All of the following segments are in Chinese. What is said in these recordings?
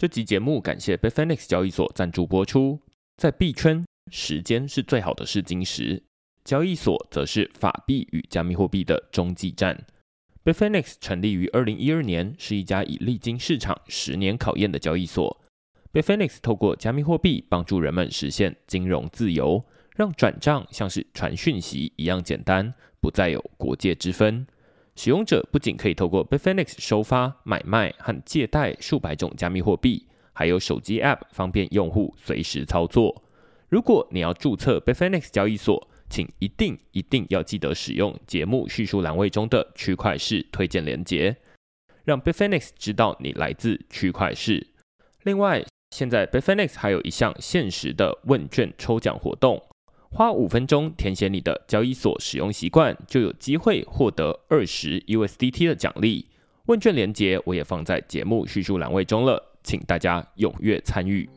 这集节目感谢 Bitfinex 交易所赞助播出。在币圈，时间是最好的试金石，交易所则是法币与加密货币的中继站。Bitfinex 成立于二零一二年，是一家已历经市场十年考验的交易所。Bitfinex 透过加密货币帮助人们实现金融自由，让转账像是传讯息一样简单，不再有国界之分。使用者不仅可以透过 Bitfinex 收发、买卖和借贷数百种加密货币，还有手机 App 方便用户随时操作。如果你要注册 Bitfinex 交易所，请一定一定要记得使用节目叙述栏位中的区块式推荐连接，让 Bitfinex 知道你来自区块式。另外，现在 Bitfinex 还有一项限时的问卷抽奖活动，花五分钟填写你的交易所使用习惯，就有机会获得二十 USDT 的奖励。问卷连接我也放在节目叙述栏位中了，请大家踊跃参与。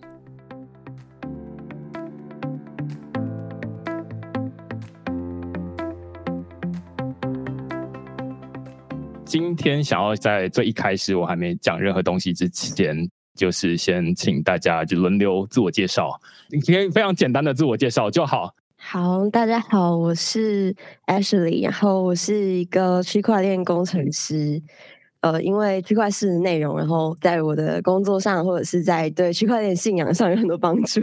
今天想要在最一开始我还没讲任何东西之前，就是先请大家就轮流自我介绍，你可以非常简单的自我介绍就好。好，大家好，我是 Ashley，然后我是一个区块链工程师。呃，因为区块链的内容，然后在我的工作上或者是在对区块链信仰上有很多帮助。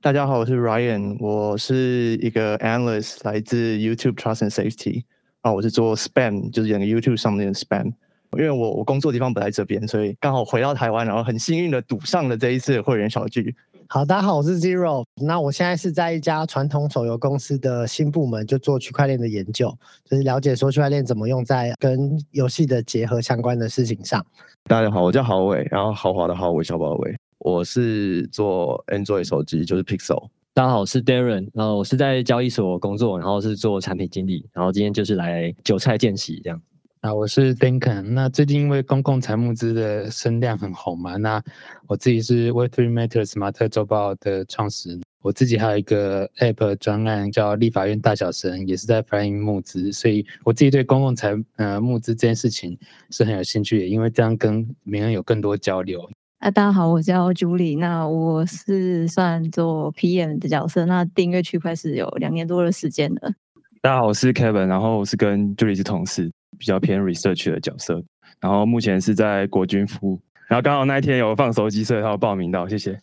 大家好，我是 Ryan，我是一个 Analyst，来自 YouTube Trust and Safety。啊，我是做 spam，就是演 YouTube 上面的 spam。因为我我工作地方不在这边，所以刚好回到台湾，然后很幸运的赌上了这一次会员小聚。好，大家好，我是 Zero。那我现在是在一家传统手游公司的新部门，就做区块链的研究，就是了解说区块链怎么用在跟游戏的结合相关的事情上。大家好，我叫郝伟，然后豪华的郝伟，小宝伟。我是做 Android 手机，就是 Pixel。大家好，我是 Darren，然后我是在交易所工作，然后是做产品经理，然后今天就是来韭菜见习这样。啊，我是 Duncan，那最近因为公共财募资的声量很红嘛，那我自己是 Web Three Matters 马特周报的创始人，我自己还有一个 App 专案叫立法院大小神，也是在反映募资，所以我自己对公共财呃募资这件事情是很有兴趣的，因为这样跟名人有更多交流。啊，大家好，我叫朱莉。那我是算做 PM 的角色。那订阅区块是有两年多的时间了。大家好，我是 Kevin，然后我是跟朱莉是同事，比较偏 research 的角色。然后目前是在国军服务。然后刚好那一天有放手机，所以他有报名到，谢谢。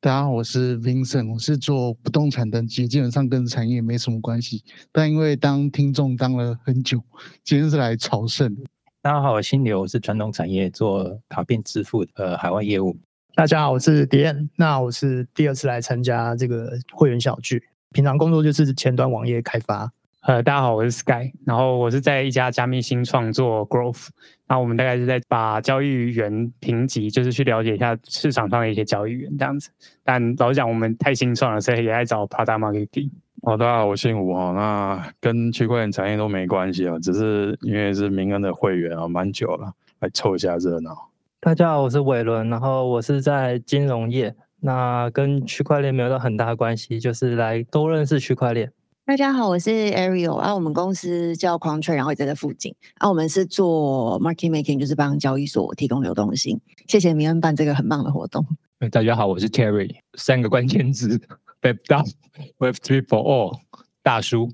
大家好，我是 Vincent，我是做不动产登记，基本上跟产业没什么关系。但因为当听众当了很久，今天是来朝圣。大家好，我姓刘，我是传统产业做卡片支付的海外业务。大家好，我是迪恩，那我是第二次来参加这个会员小聚，平常工作就是前端网页开发。呃，大家好，我是 Sky，然后我是在一家加密新创做 Growth，那我们大概是在把交易员评级，就是去了解一下市场上的一些交易员这样子。但老实讲，我们太新创了，所以也在找 Product Marketing。哦，大家好，我姓吴哈，那跟区块链产业都没关系啊，只是因为是明恩的会员啊，蛮久了，来凑一下热闹。大家好，我是伟伦，然后我是在金融业，那跟区块链没有到很大关系，就是来多认识区块链。大家好，我是 Ariel，啊，我们公司叫 Quantrade，然后也在这附近，啊，我们是做 Market Making，就是帮交易所提供流动性。谢谢明恩办这个很棒的活动。大家好，我是 Terry，三个关键字。Web Web Three for All 大叔。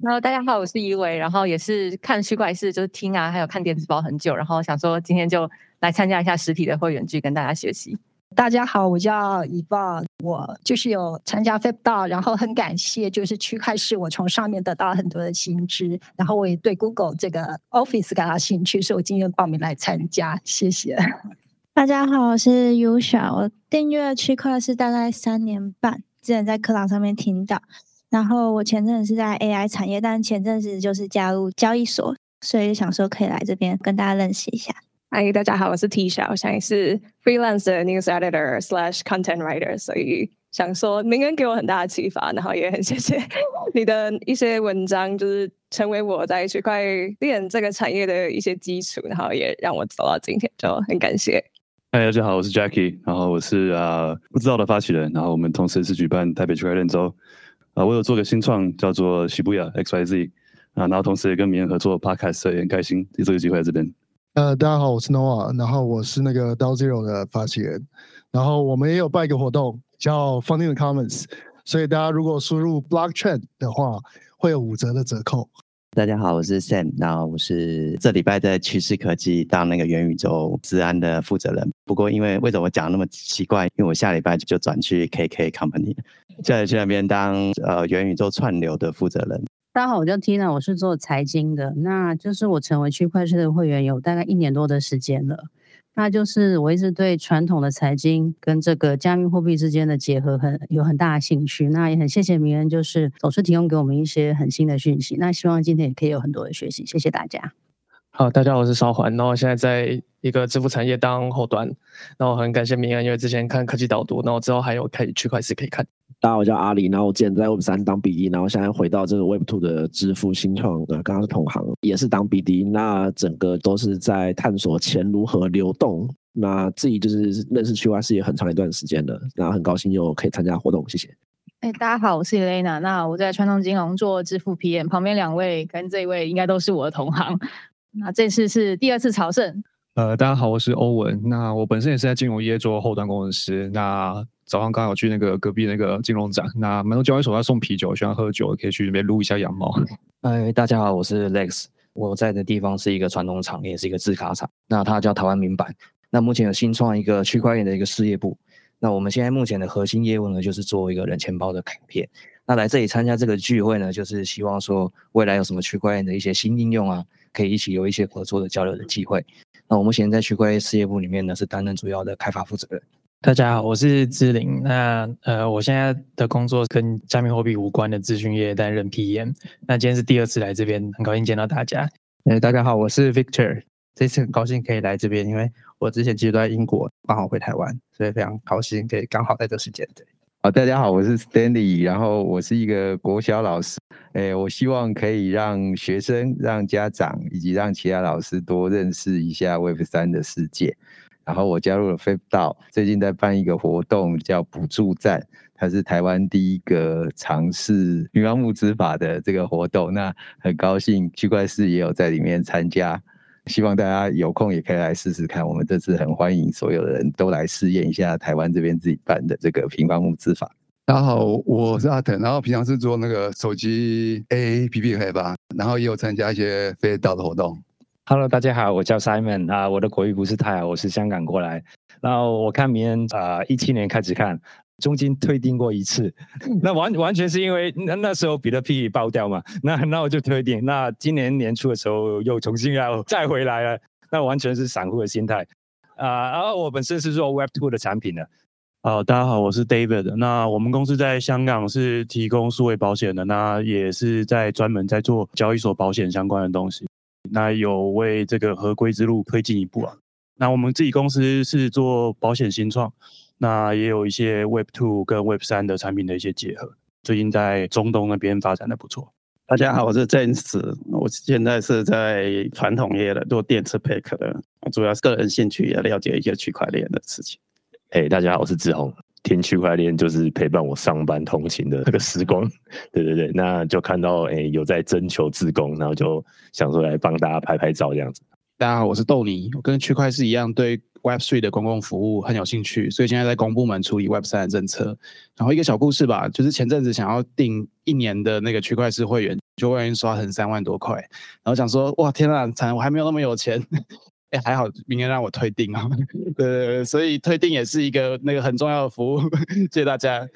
Hello，大家好，我是一伟，然后也是看区块链，就是听啊，还有看电子报很久，然后想说今天就来参加一下实体的会员剧，跟大家学习。大家好，我叫伊爸，我就是有参加 f i p d a 然后很感谢，就是区块链，我从上面得到很多的新知，然后我也对 Google 这个 Office 感到兴趣，所以我今天报名来参加，谢谢。大家好，我是 Usha，我订阅区块是大概三年半。之前在课堂上面听到，然后我前阵子是在 AI 产业，但前阵子就是加入交易所，所以想说可以来这边跟大家认识一下。嗨，大家好，我是 T 小，我现在是 freelance news editor slash content writer，所以想说明恩给我很大的启发，然后也很谢谢你的一些文章，就是成为我在区块链这个产业的一些基础，然后也让我走到今天，就很感谢。嗨，大家好，我是 Jackie，然后我是啊不知道的发起人，然后我们同时是举办台北区块链周，啊，我有做个新创叫做西布亚 XYZ，啊，然后同时也跟别人合作 Podcast，也很开心有这个机会在这边。呃，大家好，我是 Noah，然后我是那个 d o Zero 的发起人，然后我们也有办一个活动叫 Funding the Commons，所以大家如果输入 Blockchain 的话，会有五折的折扣。大家好，我是 Sam，那我是这礼拜在趋势科技当那个元宇宙治安的负责人。不过因为为什么我讲那么奇怪？因为我下礼拜就转去 KK Company，现在去那边当呃元宇宙串流的负责人。大家好，我叫 Tina，我是做财经的。那就是我成为区块链的会员有大概一年多的时间了。那就是我一直对传统的财经跟这个加密货币之间的结合很有很大的兴趣。那也很谢谢明恩，就是总是提供给我们一些很新的讯息。那希望今天也可以有很多的学习，谢谢大家。好，大家好，我是邵环，然后现在在一个支付产业当后端，然后很感谢明恩，因为之前看科技导读，然后之后还有开区块链可以看。大家好，我叫阿里，然后我之前在 Web 三当 BD，然后现在回到这个 Web Two 的支付新创，呃，刚刚是同行，也是当 BD，那整个都是在探索钱如何流动。那自己就是认识区块链也很长一段时间了，然后很高兴又可以参加活动，谢谢。哎，大家好，我是 Elena，那我在传统金融做支付 PM，旁边两位跟这一位应该都是我的同行。那这次是第二次朝圣。呃，大家好，我是欧文。那我本身也是在金融业做后端工程师。那早上刚好去那个隔壁那个金融展，那蛮多交易所要送啤酒，喜欢喝酒可以去那边撸一下羊毛。哎，大家好，我是 Lex。我在的地方是一个传统厂，也是一个制卡厂。那它叫台湾民版。那目前有新创一个区块链的一个事业部。那我们现在目前的核心业务呢，就是做一个人钱包的卡片。那来这里参加这个聚会呢，就是希望说未来有什么区块链的一些新应用啊，可以一起有一些合作的交流的机会。那我目前在区块链事业部里面呢，是担任主要的开发负责人。大家好，我是志玲。那呃，我现在的工作跟加密货币无关的资讯业担任 PM。那今天是第二次来这边，很高兴见到大家。呃，大家好，我是 Victor。这次很高兴可以来这边，因为我之前其实都在英国，刚好回台湾，所以非常高兴可以刚好在这时间。对。好，大家好，我是 Stanley，然后我是一个国小老师。诶，我希望可以让学生、让家长以及让其他老师多认识一下 Web 三的世界。然后我加入了 FipDao，最近在办一个活动叫补助站，它是台湾第一个尝试平方募资法的这个活动。那很高兴区块链也有在里面参加。希望大家有空也可以来试试看。我们这次很欢迎所有的人都来试验一下台湾这边自己办的这个平方募资法。大家好，我是阿腾，然后平常是做那个手机 A P P 开发，然后也有参加一些非道的活动。Hello，大家好，我叫 Simon 啊，我的国语不是太好，我是香港过来。然后我看明年啊，一七年开始看。中间退订过一次，那完完全是因为那那时候比特币爆掉嘛，那那我就退订。那今年年初的时候又重新要再回来了，那完全是散户的心态啊。然后我本身是做 Web Two 的产品的。好，大家好，我是 David。那我们公司在香港是提供数位保险的，那也是在专门在做交易所保险相关的东西。那有为这个合规之路推进一步啊。那我们自己公司是做保险新创。那也有一些 Web Two 跟 Web 三的产品的一些结合，最近在中东那边发展的不错。大家好，我是 James，我现在是在传统业的做电池 Pack 的，主要是个人兴趣也了解一些区块链的事情。哎，大家好，我是志宏，听区块链就是陪伴我上班通勤的那个时光。对对对，那就看到哎有在征求自工，然后就想说来帮大家拍拍照这样子。大家好，我是豆泥，我跟区块是一样，对 Web Three 的公共服务很有兴趣，所以现在在公部门处理 Web 三的政策。然后一个小故事吧，就是前阵子想要订一年的那个区块链会员，就外面刷成三万多块，然后想说哇天啊，惨，我还没有那么有钱。哎，还好明天让我退订啊。对对对，所以退订也是一个那个很重要的服务。谢谢大家。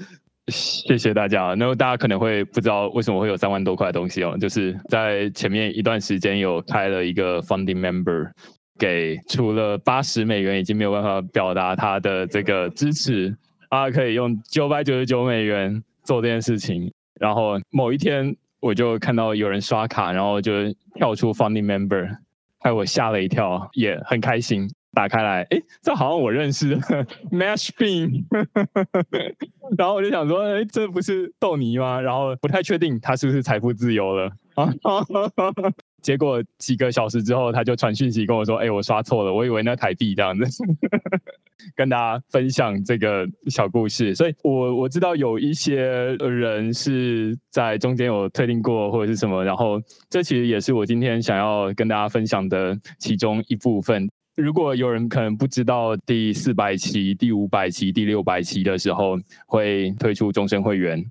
谢谢大家。那大家可能会不知道为什么会有三万多块东西哦，就是在前面一段时间有开了一个 funding member，给除了八十美元已经没有办法表达他的这个支持，他可以用九百九十九美元做这件事情。然后某一天我就看到有人刷卡，然后就跳出 funding member，害我吓了一跳，也很开心。打开来，哎，这好像我认识 Mash Bean，然后我就想说，哎，这不是豆泥吗？然后不太确定他是不是财富自由了啊？结果几个小时之后，他就传讯息跟我说：“哎，我刷错了，我以为那台币这样子。”跟大家分享这个小故事，所以我我知道有一些人是在中间有特定过或者是什么，然后这其实也是我今天想要跟大家分享的其中一部分。如果有人可能不知道第四百期、第五百期、第六百期的时候会推出终身会员。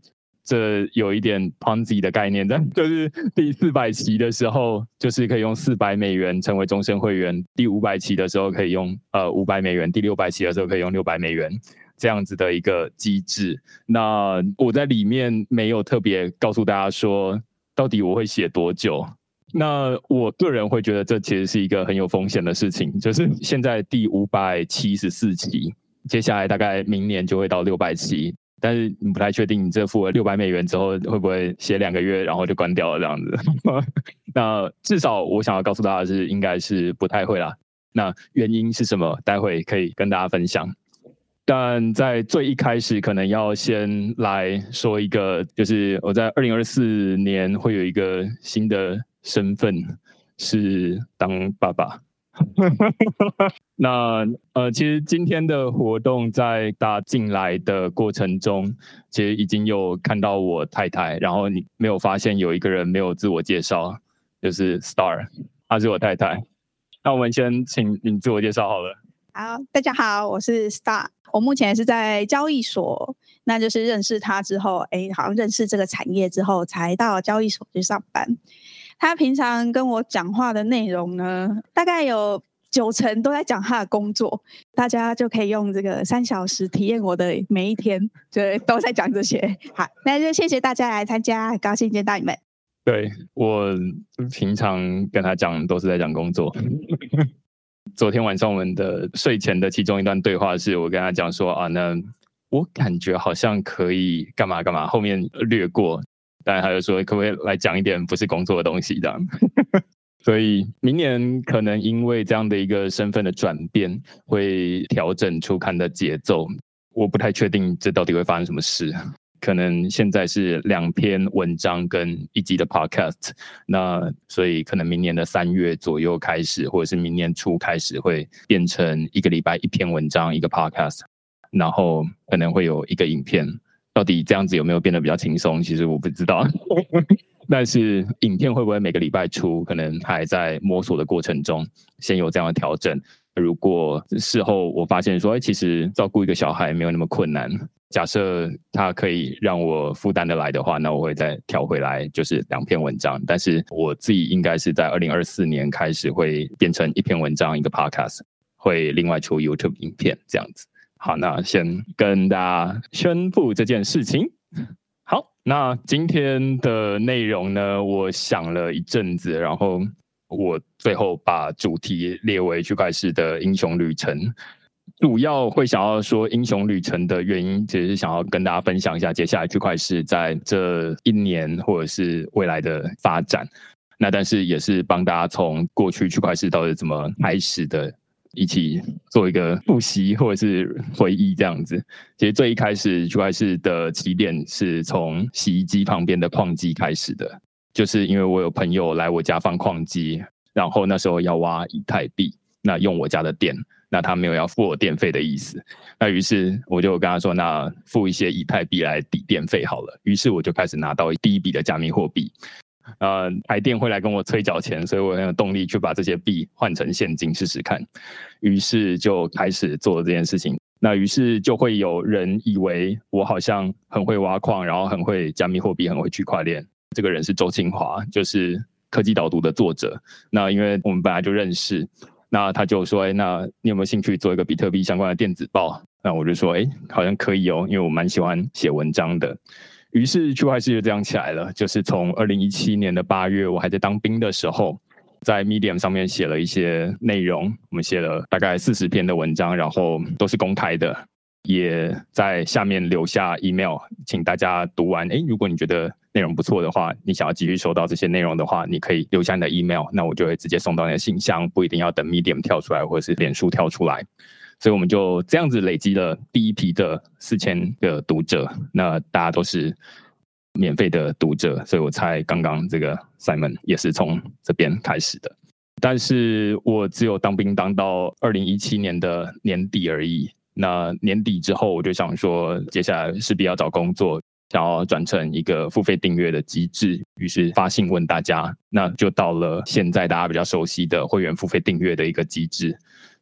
这有一点 Ponzi 的概念，但就是第四百期的时候，就是可以用四百美元成为终身会员；第五百期的时候可以用呃五百美元；第六百期的时候可以用六百美元，这样子的一个机制。那我在里面没有特别告诉大家说，到底我会写多久。那我个人会觉得这其实是一个很有风险的事情，就是现在第五百七十四期，接下来大概明年就会到六百期。但是你不太确定，你这付了六百美元之后会不会写两个月，然后就关掉了这样子？那至少我想要告诉大家是，应该是不太会啦。那原因是什么？待会可以跟大家分享。但在最一开始，可能要先来说一个，就是我在二零二四年会有一个新的身份，是当爸爸。那呃，其实今天的活动在大家进来的过程中，其实已经有看到我太太，然后你没有发现有一个人没有自我介绍，就是 Star，她是我太太。那我们先请你自我介绍好了。好，大家好，我是 Star，我目前是在交易所，那就是认识他之后，哎，好像认识这个产业之后，才到交易所去上班。他平常跟我讲话的内容呢，大概有九成都在讲他的工作，大家就可以用这个三小时体验我的每一天，就都在讲这些。好，那就谢谢大家来参加，高兴见到你们。对我平常跟他讲都是在讲工作。昨天晚上我们的睡前的其中一段对话是我跟他讲说啊，那我感觉好像可以干嘛干嘛，后面略过。但他就说，可不可以来讲一点不是工作的东西？这样，所以明年可能因为这样的一个身份的转变，会调整出刊的节奏。我不太确定这到底会发生什么事。可能现在是两篇文章跟一集的 podcast，那所以可能明年的三月左右开始，或者是明年初开始，会变成一个礼拜一篇文章，一个 podcast，然后可能会有一个影片。到底这样子有没有变得比较轻松？其实我不知道，但是影片会不会每个礼拜出？可能还在摸索的过程中，先有这样的调整。如果事后我发现说，哎，其实照顾一个小孩没有那么困难，假设他可以让我负担的来的话，那我会再调回来，就是两篇文章。但是我自己应该是在二零二四年开始会变成一篇文章一个 podcast，会另外出 YouTube 影片这样子。好，那先跟大家宣布这件事情。好，那今天的内容呢，我想了一阵子，然后我最后把主题列为区块式的英雄旅程。主要会想要说英雄旅程的原因，其实是想要跟大家分享一下接下来区块市在这一年或者是未来的发展。那但是也是帮大家从过去区块市到底怎么开始的。一起做一个复习或者是回忆这样子。其实最一开始区块市的起点是从洗衣机旁边的矿机开始的，就是因为我有朋友来我家放矿机，然后那时候要挖以太币，那用我家的电，那他没有要付我电费的意思，那于是我就跟他说，那付一些以太币来抵电费好了。于是我就开始拿到第一笔的加密货币。呃，台电会来跟我催缴钱，所以我很有动力去把这些币换成现金试试看。于是就开始做这件事情。那于是就会有人以为我好像很会挖矿，然后很会加密货币，很会区块链。这个人是周清华，就是科技导读的作者。那因为我们本来就认识，那他就说：“哎，那你有没有兴趣做一个比特币相关的电子报？”那我就说：“哎，好像可以哦，因为我蛮喜欢写文章的。”于是区块链就这样起来了。就是从二零一七年的八月，我还在当兵的时候，在 Medium 上面写了一些内容，我们写了大概四十篇的文章，然后都是公开的，也在下面留下 email，请大家读完。诶，如果你觉得内容不错的话，你想要继续收到这些内容的话，你可以留下你的 email，那我就会直接送到你的信箱，不一定要等 Medium 跳出来或者是脸书跳出来。所以我们就这样子累积了第一批的四千个读者，那大家都是免费的读者，所以我猜刚刚这个 Simon 也是从这边开始的。但是我只有当兵当到二零一七年的年底而已。那年底之后，我就想说，接下来势必要找工作，想要转成一个付费订阅的机制，于是发信问大家，那就到了现在大家比较熟悉的会员付费订阅的一个机制，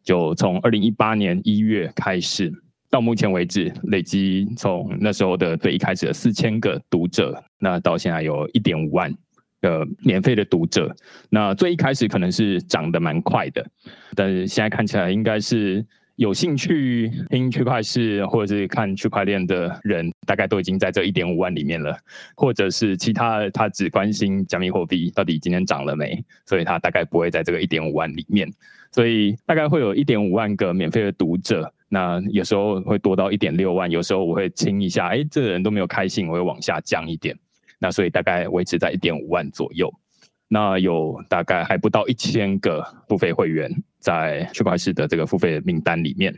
就从二零一八年一月开始，到目前为止，累积从那时候的最一开始的四千个读者，那到现在有一点五万。的免费的读者，那最一开始可能是涨得蛮快的，但是现在看起来应该是有兴趣听区块市或者是看区块链的人，大概都已经在这一点五万里面了，或者是其他他只关心加密货币到底今天涨了没，所以他大概不会在这个一点五万里面，所以大概会有一点五万个免费的读者，那有时候会多到一点六万，有时候我会清一下，哎，这个人都没有开信，我会往下降一点。那所以大概维持在一点五万左右，那有大概还不到一千个付费会员。在区块市的这个付费名单里面，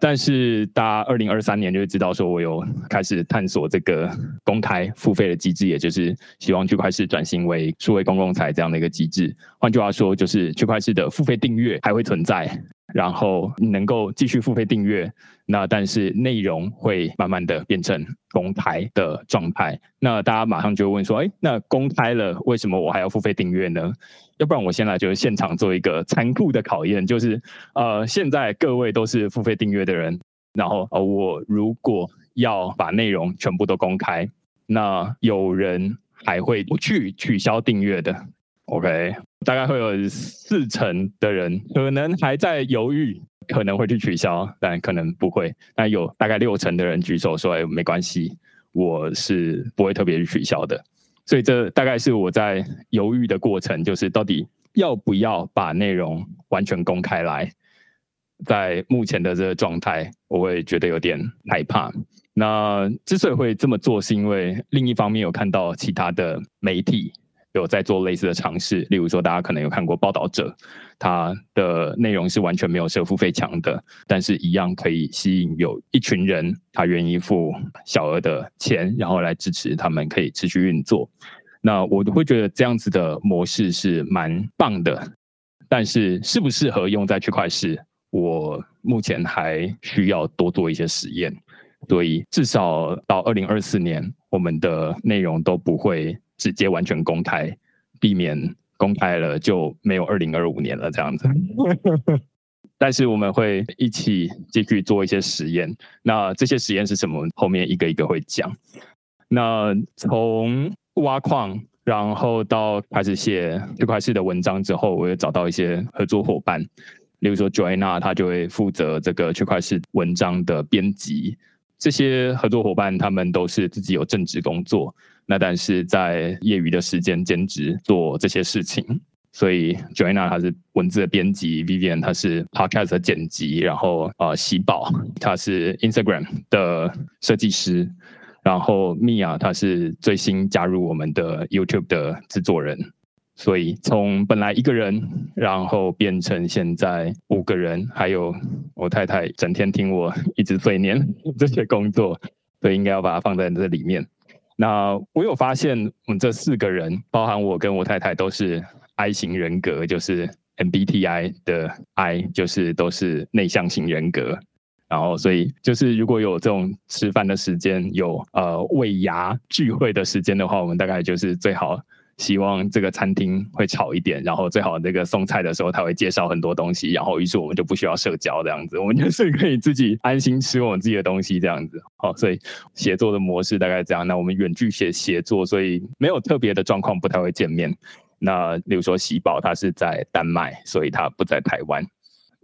但是大家二零二三年就会知道说，我有开始探索这个公开付费的机制，也就是希望区块市转型为数位公共财这样的一个机制。换句话说，就是区块市的付费订阅还会存在。然后能够继续付费订阅，那但是内容会慢慢的变成公开的状态。那大家马上就问说，哎，那公开了，为什么我还要付费订阅呢？要不然我先来就是现场做一个残酷的考验，就是呃，现在各位都是付费订阅的人，然后呃，我如果要把内容全部都公开，那有人还会不去取消订阅的。OK，大概会有四成的人可能还在犹豫，可能会去取消，但可能不会。但有大概六成的人举手说：“哎，没关系，我是不会特别去取消的。”所以这大概是我在犹豫的过程，就是到底要不要把内容完全公开来。在目前的这个状态，我会觉得有点害怕。那之所以会这么做，是因为另一方面有看到其他的媒体。有在做类似的尝试，例如说，大家可能有看过报道者，他的内容是完全没有设付费墙的，但是一样可以吸引有一群人，他愿意付小额的钱，然后来支持他们可以持续运作。那我会觉得这样子的模式是蛮棒的，但是适不适合用在区块市，我目前还需要多做一些实验。所以至少到二零二四年，我们的内容都不会。直接完全公开，避免公开了就没有二零二五年了这样子。但是我们会一起继续做一些实验。那这些实验是什么？后面一个一个会讲。那从挖矿，然后到开始写区块链的文章之后，我也找到一些合作伙伴，例如说 Joanna，他就会负责这个区块链文章的编辑。这些合作伙伴他们都是自己有正职工作。那但是在业余的时间兼职做这些事情，所以 Joanna 她是文字的编辑，Vivian 她是 Podcast 的剪辑，然后呃喜宝她是 Instagram 的设计师，然后 Mia 她是最新加入我们的 YouTube 的制作人，所以从本来一个人，然后变成现在五个人，还有我太太整天听我一直碎念 这些工作，所以应该要把它放在这里面。那我有发现，我们这四个人，包含我跟我太太，都是 I 型人格，就是 MBTI 的 I，就是都是内向型人格。然后，所以就是如果有这种吃饭的时间，有呃喂牙聚会的时间的话，我们大概就是最好。希望这个餐厅会吵一点，然后最好那个送菜的时候他会介绍很多东西，然后于是我们就不需要社交这样子，我们就是可以自己安心吃我们自己的东西这样子。好，所以协作的模式大概这样。那我们远距协协作，所以没有特别的状况，不太会见面。那例如说喜宝他是在丹麦，所以他不在台湾。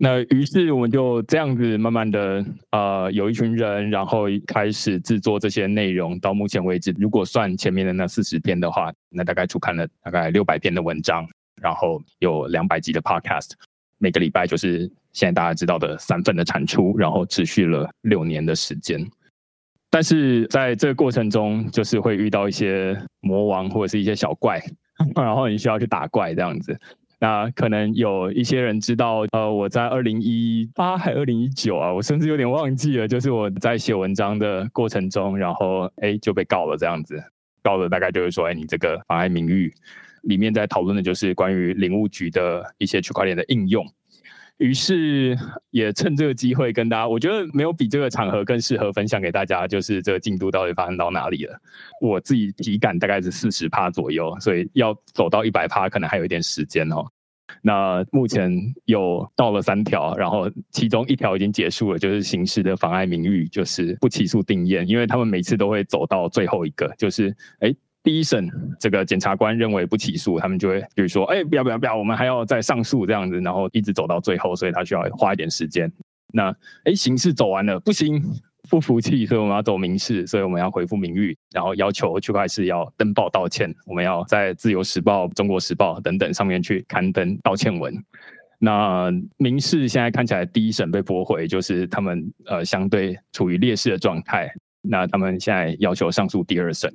那于是我们就这样子慢慢的，呃，有一群人，然后开始制作这些内容。到目前为止，如果算前面的那四十篇的话，那大概出刊了大概六百篇的文章，然后有两百集的 Podcast，每个礼拜就是现在大家知道的三份的产出，然后持续了六年的时间。但是在这个过程中，就是会遇到一些魔王或者是一些小怪，然后你需要去打怪这样子。那可能有一些人知道，呃，我在二零一八还二零一九啊，我甚至有点忘记了，就是我在写文章的过程中，然后哎就被告了这样子，告了大概就是说，哎，你这个妨碍名誉，里面在讨论的就是关于领务局的一些区块链的应用。于是也趁这个机会跟大家，我觉得没有比这个场合更适合分享给大家，就是这个进度到底发生到哪里了。我自己体感大概是四十趴左右，所以要走到一百趴可能还有一点时间哦。那目前有到了三条，然后其中一条已经结束了，就是刑事的妨碍名誉，就是不起诉定验，因为他们每次都会走到最后一个，就是哎。第一审这个检察官认为不起诉，他们就会比如说，哎，不要不要不要，我们还要再上诉这样子，然后一直走到最后，所以他需要花一点时间。那哎，刑事走完了不行，不服气，所以我们要走民事，所以我们要回复名誉，然后要求区块市要登报道歉，我们要在自由时报、中国时报等等上面去刊登道歉文。那民事现在看起来第一审被驳回，就是他们呃相对处于劣势的状态。那他们现在要求上诉第二审，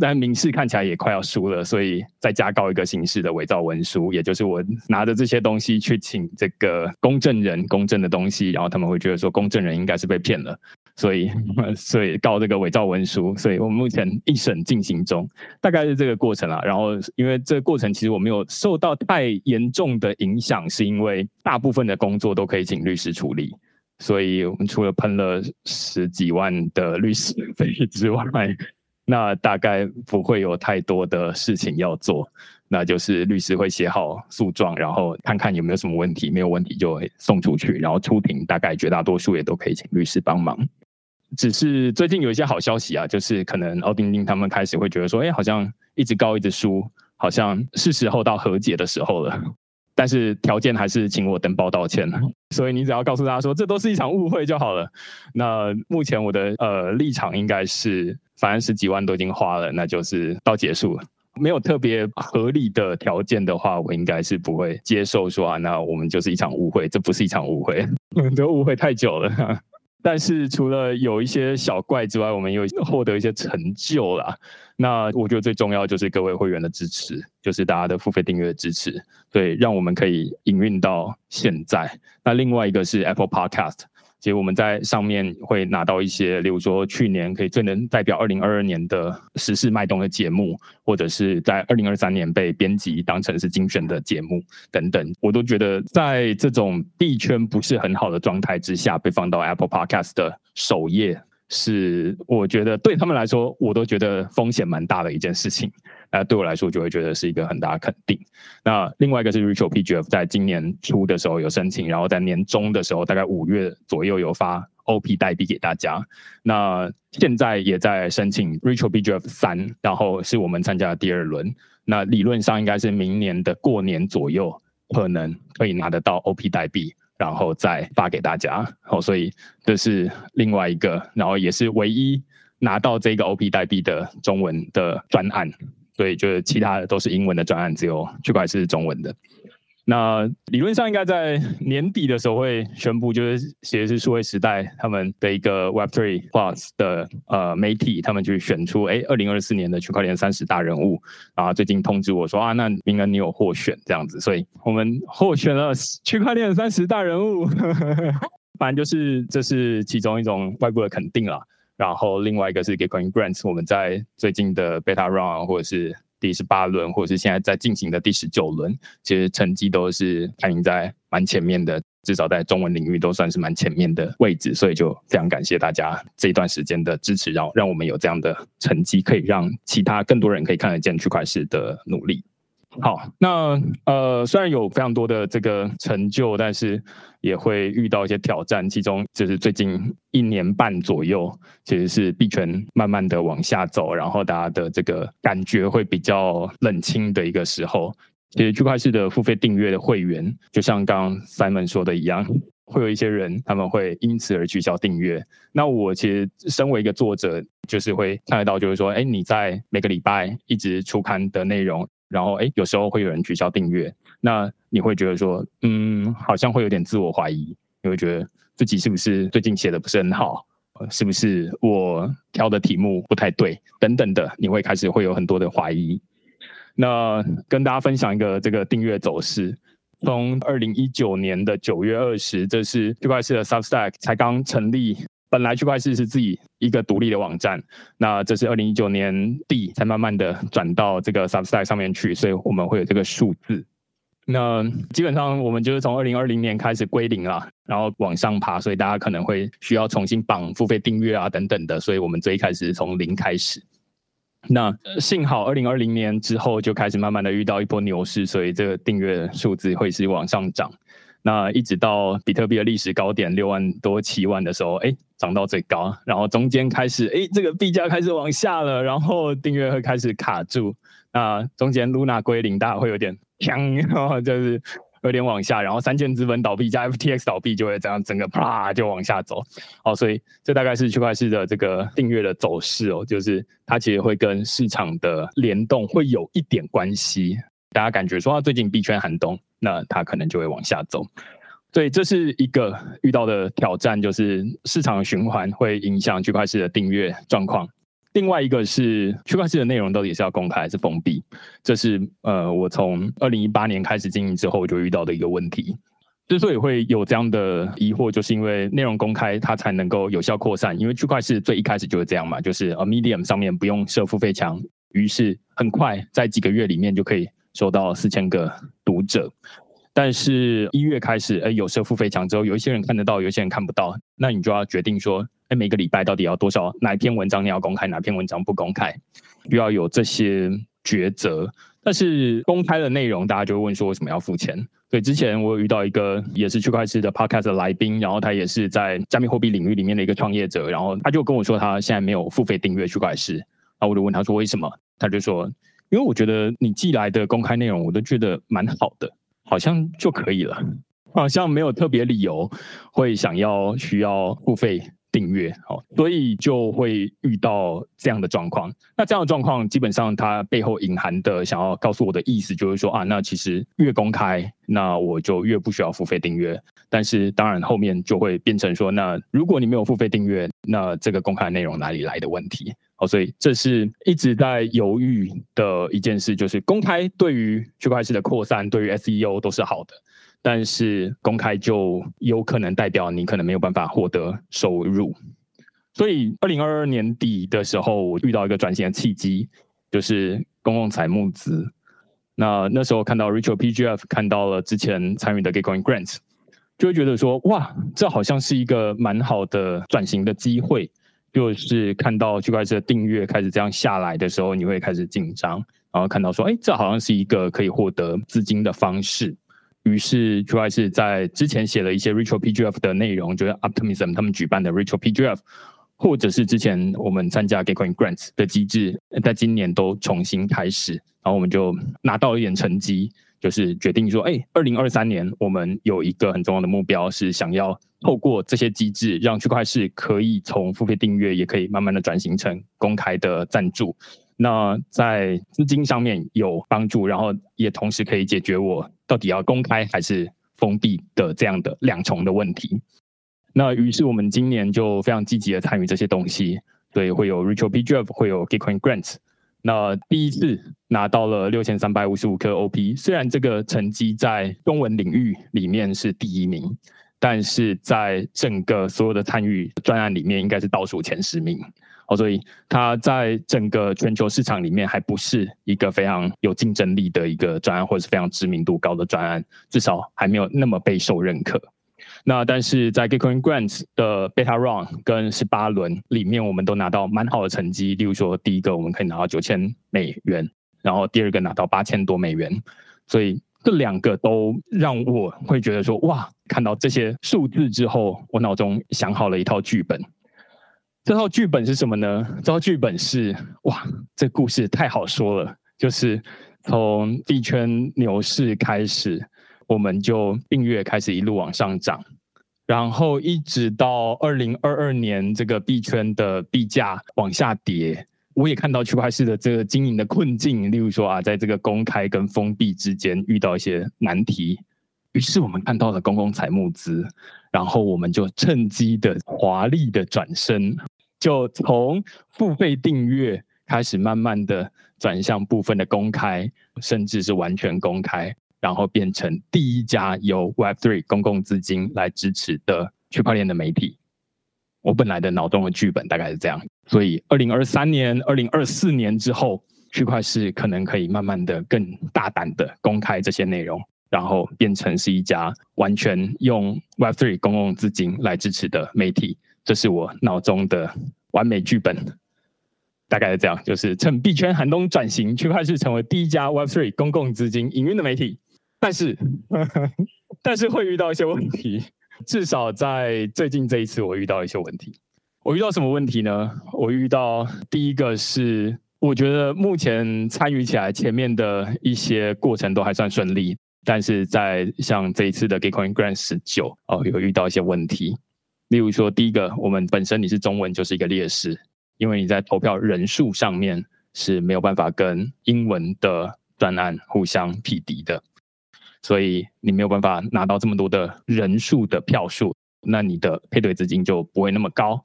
但民事看起来也快要输了，所以再加告一个刑事的伪造文书，也就是我拿着这些东西去请这个公证人公证的东西，然后他们会觉得说公证人应该是被骗了，所以 所以告这个伪造文书，所以我们目前一审进行中，大概是这个过程啦。然后因为这个过程其实我没有受到太严重的影响，是因为大部分的工作都可以请律师处理。所以我们除了喷了十几万的律师费之外，那大概不会有太多的事情要做。那就是律师会写好诉状，然后看看有没有什么问题，没有问题就送出去，然后出庭。大概绝大多数也都可以请律师帮忙。只是最近有一些好消息啊，就是可能奥丁丁他们开始会觉得说，哎，好像一直告一直输，好像是时候到和解的时候了。但是条件还是请我登报道歉，所以你只要告诉大家说这都是一场误会就好了。那目前我的呃立场应该是，反正十几万都已经花了，那就是到结束了。没有特别合理的条件的话，我应该是不会接受说啊，那我们就是一场误会，这不是一场误会，都误会太久了。但是除了有一些小怪之外，我们有获得一些成就啦。那我觉得最重要就是各位会员的支持，就是大家的付费订阅支持，对，让我们可以营运到现在。那另外一个是 Apple Podcast。其实我们在上面会拿到一些，例如说去年可以最能代表二零二二年的时事脉动的节目，或者是在二零二三年被编辑当成是精选的节目等等，我都觉得在这种币圈不是很好的状态之下，被放到 Apple Podcast 的首页，是我觉得对他们来说，我都觉得风险蛮大的一件事情。那对我来说，就会觉得是一个很大的肯定。那另外一个是 Rachel PGF，在今年初的时候有申请，然后在年中的时候，大概五月左右有发 OP 代币给大家。那现在也在申请 Rachel PGF 三，然后是我们参加的第二轮。那理论上应该是明年的过年左右，可能可以拿得到 OP 代币，然后再发给大家。哦，所以这是另外一个，然后也是唯一拿到这个 OP 代币的中文的专案。所以，就是其他的都是英文的专案，只有区块是中文的。那理论上应该在年底的时候会宣布，就是写的是数位时代他们的一个 Web Three Plus 的呃媒体，他们去选出哎二零二四年的区块链三十大人物。然后最近通知我说啊，那明恩你有获选这样子，所以我们获选了区块链三十大人物。反正就是这是其中一种外部的肯定了。然后另外一个是 Coin Grants，我们在最近的 Beta Run 或者是第十八轮，或者是现在在进行的第十九轮，其实成绩都是排名在蛮前面的，至少在中文领域都算是蛮前面的位置，所以就非常感谢大家这一段时间的支持，然后让我们有这样的成绩，可以让其他更多人可以看得见区块链的努力。好，那呃，虽然有非常多的这个成就，但是也会遇到一些挑战。其中就是最近一年半左右，其实是币圈慢慢的往下走，然后大家的这个感觉会比较冷清的一个时候。其实区块链的付费订阅的会员，就像刚刚 Simon 说的一样，会有一些人他们会因此而取消订阅。那我其实身为一个作者，就是会看得到，就是说，哎，你在每个礼拜一直出刊的内容。然后，哎，有时候会有人取消订阅，那你会觉得说，嗯，好像会有点自我怀疑，你会觉得自己是不是最近写的不是很好，是不是我挑的题目不太对，等等的，你会开始会有很多的怀疑。那跟大家分享一个这个订阅走势，从二零一九年的九月二十，这是区块链的 Substack 才刚成立本来区块市是自己一个独立的网站，那这是二零一九年底才慢慢的转到这个 Substack 上面去，所以我们会有这个数字。那基本上我们就是从二零二零年开始归零了，然后往上爬，所以大家可能会需要重新绑付费订阅啊等等的，所以我们最一开始是从零开始。那幸好二零二零年之后就开始慢慢的遇到一波牛市，所以这个订阅数字会是往上涨。那一直到比特币的历史高点六万多七万的时候，哎，涨到最高，然后中间开始，哎，这个币价开始往下了，然后订阅会开始卡住。那中间 Luna 归零，大家会有点 锵，就是有点往下，然后三箭资本倒闭加 FTX 倒闭，就会这样整个啪就往下走。哦，所以这大概是区块链的这个订阅的走势哦，就是它其实会跟市场的联动会有一点关系。大家感觉说最近币圈寒冬，那它可能就会往下走。所以这是一个遇到的挑战，就是市场循环会影响区块链的订阅状况。另外一个是区块链的内容到底是要公开还是封闭？这是呃，我从二零一八年开始经营之后就遇到的一个问题。之所以会有这样的疑惑，就是因为内容公开它才能够有效扩散。因为区块链最一开始就是这样嘛，就是 a Medium 上面不用设付费墙，于是很快在几个月里面就可以。收到四千个读者，但是一月开始，哎，有设付费墙之后，有一些人看得到，有一些人看不到，那你就要决定说，哎，每个礼拜到底要多少？哪一篇文章你要公开，哪篇文章不公开？需要有这些抉择。但是公开的内容，大家就会问说，为什么要付钱？所以之前我有遇到一个也是区块链的 podcast 的来宾，然后他也是在加密货币领域里面的一个创业者，然后他就跟我说，他现在没有付费订阅区块链，那我就问他说，为什么？他就说。因为我觉得你寄来的公开内容，我都觉得蛮好的，好像就可以了，好像没有特别理由会想要需要付费订阅，好，所以就会遇到这样的状况。那这样的状况，基本上它背后隐含的想要告诉我的意思，就是说啊，那其实越公开，那我就越不需要付费订阅。但是当然后面就会变成说，那如果你没有付费订阅，那这个公开内容哪里来的问题？哦，所以这是一直在犹豫的一件事，就是公开对于区块链的扩散，对于 SEO 都是好的，但是公开就有可能代表你可能没有办法获得收入。所以二零二二年底的时候，我遇到一个转型的契机，就是公共财募资。那那时候看到 Rachel PGF 看到了之前参与的 Gitcoin Grants，就会觉得说，哇，这好像是一个蛮好的转型的机会。就是看到区块链的订阅开始这样下来的时候，你会开始紧张，然后看到说，哎，这好像是一个可以获得资金的方式。于是区块链在之前写了一些 Ritual PGF 的内容，就是 Optimism 他们举办的 Ritual PGF，或者是之前我们参加 Gitcoin Grants 的机制，在今年都重新开始，然后我们就拿到一点成绩。就是决定说，哎，二零二三年我们有一个很重要的目标，是想要透过这些机制，让区块链可以从付费订阅，也可以慢慢的转型成公开的赞助。那在资金上面有帮助，然后也同时可以解决我到底要公开还是封闭的这样的两重的问题。那于是我们今年就非常积极的参与这些东西，所以会有 Ritual PGF，会有 Gitcoin Grants。那第一次拿到了六千三百五十五颗 OP，虽然这个成绩在中文领域里面是第一名，但是在整个所有的参与专案里面，应该是倒数前十名。哦，所以它在整个全球市场里面还不是一个非常有竞争力的一个专案，或者是非常知名度高的专案，至少还没有那么备受认可。那但是在 Gitcoin Grants 的 Beta Round 跟十八轮里面，我们都拿到蛮好的成绩。例如说，第一个我们可以拿到九千美元，然后第二个拿到八千多美元。所以这两个都让我会觉得说，哇！看到这些数字之后，我脑中想好了一套剧本。这套剧本是什么呢？这套剧本是哇，这故事太好说了，就是从币圈牛市开始。我们就订阅开始一路往上涨，然后一直到二零二二年，这个币圈的币价往下跌，我也看到区块链的这个经营的困境，例如说啊，在这个公开跟封闭之间遇到一些难题，于是我们看到了公共财募资，然后我们就趁机的华丽的转身，就从付费订阅开始，慢慢的转向部分的公开，甚至是完全公开。然后变成第一家由 Web3 公共资金来支持的区块链的媒体。我本来的脑中的剧本大概是这样，所以二零二三年、二零二四年之后，区块市可能可以慢慢的、更大胆的公开这些内容，然后变成是一家完全用 Web3 公共资金来支持的媒体。这是我脑中的完美剧本，大概是这样，就是趁币圈寒冬转型，区块市成为第一家 Web3 公共资金营运的媒体。但是，但是会遇到一些问题。至少在最近这一次，我遇到一些问题。我遇到什么问题呢？我遇到第一个是，我觉得目前参与起来前面的一些过程都还算顺利，但是在像这一次的 Gitcoin Grant 十九哦，有遇到一些问题。例如说，第一个，我们本身你是中文就是一个劣势，因为你在投票人数上面是没有办法跟英文的专案互相匹敌的。所以你没有办法拿到这么多的人数的票数，那你的配对资金就不会那么高。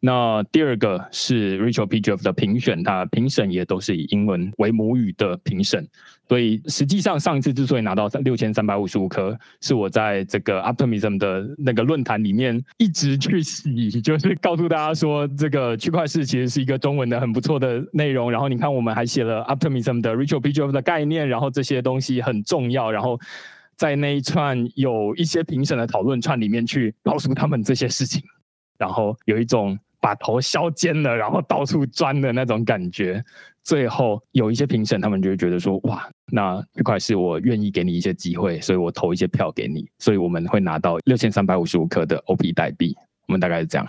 那第二个是 Rachel PGF 的评选，它评审也都是以英文为母语的评审，所以实际上上一次之所以拿到六千三百五十五颗，是我在这个 Optimism 的那个论坛里面一直去洗，就是告诉大家说，这个区块市其实是一个中文的很不错的内容。然后你看，我们还写了 Optimism 的 Rachel PGF 的概念，然后这些东西很重要。然后在那一串有一些评审的讨论串里面去告诉他们这些事情，然后有一种。把头削尖了，然后到处钻的那种感觉。最后有一些评审，他们就会觉得说：“哇，那这块是我愿意给你一些机会，所以我投一些票给你。”所以我们会拿到六千三百五十五颗的 OP 代币。我们大概是这样。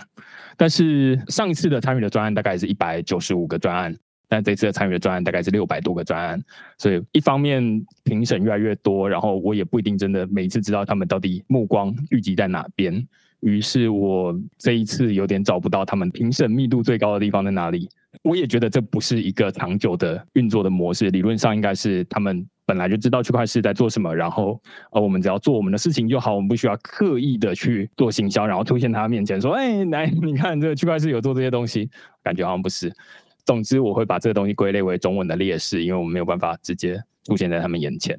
但是上一次的参与的专案大概是一百九十五个专案，但这次的参与的专案大概是六百多个专案。所以一方面评审越来越多，然后我也不一定真的每一次知道他们到底目光聚集在哪边。于是我这一次有点找不到他们评审密度最高的地方在哪里。我也觉得这不是一个长久的运作的模式。理论上应该是他们本来就知道区块市在做什么，然后呃我们只要做我们的事情就好，我们不需要刻意的去做行销，然后出现他面前说：“哎，来 你看这个区块市有做这些东西。”感觉好像不是。总之我会把这个东西归类为中文的劣势，因为我们没有办法直接。出现在他们眼前。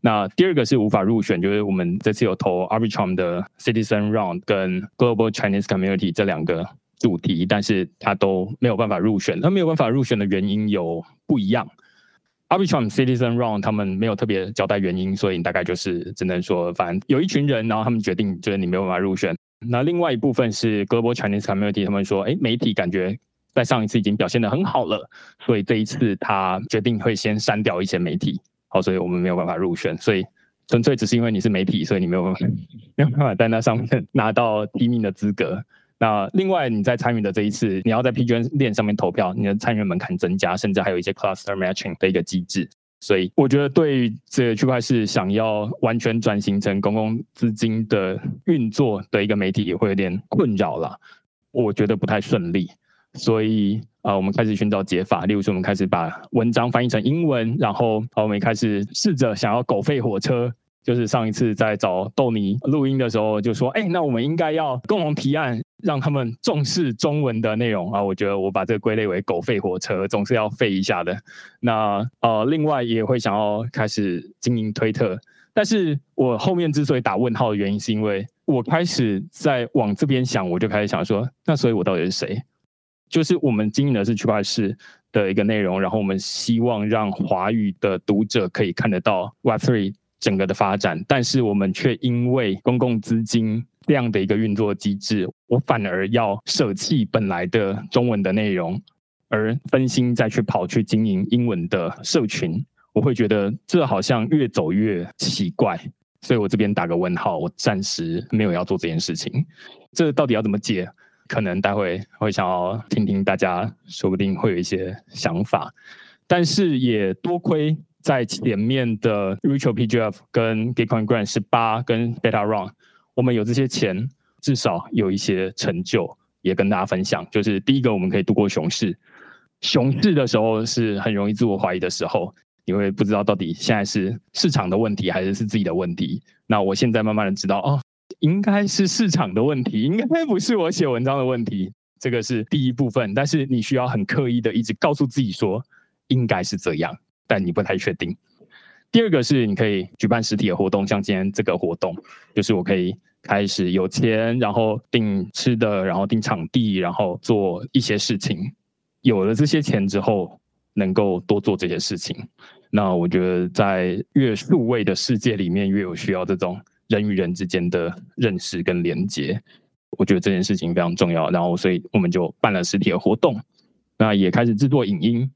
那第二个是无法入选，就是我们这次有投 Arbitrum 的 Citizen Round 跟 Global Chinese Community 这两个主题，但是它都没有办法入选。它没有办法入选的原因有不一样。Arbitrum Citizen Round 他们没有特别交代原因，所以大概就是只能说，反正有一群人，然后他们决定就是你没有办法入选。那另外一部分是 Global Chinese Community，他们说，哎，媒体感觉。在上一次已经表现的很好了，所以这一次他决定会先删掉一些媒体，好，所以我们没有办法入选，所以纯粹只是因为你是媒体，所以你没有办法 没有办法在那上面 拿到提名的资格。那另外你在参与的这一次，你要在 PGN 链上面投票，你的参与门槛增加，甚至还有一些 cluster matching 的一个机制。所以我觉得对这个区块是想要完全转型成公共资金的运作的一个媒体，也会有点困扰了。我觉得不太顺利。所以啊，我们开始寻找解法。例如说，我们开始把文章翻译成英文，然后啊我们开始试着想要狗吠火车。就是上一次在找豆泥录音的时候，就说：“哎，那我们应该要共同提案，让他们重视中文的内容啊。”我觉得我把这个归类为狗吠火车，总是要吠一下的。那呃，另外也会想要开始经营推特，但是我后面之所以打问号的原因，是因为我开始在往这边想，我就开始想说：那所以我到底是谁？就是我们经营的是区块链的一个内容，然后我们希望让华语的读者可以看得到 Web3 整个的发展，但是我们却因为公共资金这样的一个运作机制，我反而要舍弃本来的中文的内容，而分心再去跑去经营英文的社群，我会觉得这好像越走越奇怪，所以我这边打个问号，我暂时没有要做这件事情，这到底要怎么解？可能待会会想要听听大家，说不定会有一些想法，但是也多亏在前面的 Rachel PGF 跟 Gitcoin Grant 十八跟 Beta Run，我们有这些钱，至少有一些成就，也跟大家分享。就是第一个，我们可以度过熊市，熊市的时候是很容易自我怀疑的时候，因为不知道到底现在是市场的问题还是是自己的问题。那我现在慢慢的知道哦。应该是市场的问题，应该不是我写文章的问题。这个是第一部分，但是你需要很刻意的一直告诉自己说应该是这样，但你不太确定。第二个是你可以举办实体的活动，像今天这个活动，就是我可以开始有钱，然后订吃的，然后订场地，然后做一些事情。有了这些钱之后，能够多做这些事情。那我觉得，在越数位的世界里面，越有需要这种人与人之间的认识跟连接。我觉得这件事情非常重要。然后，所以我们就办了实体的活动，那也开始制作影音。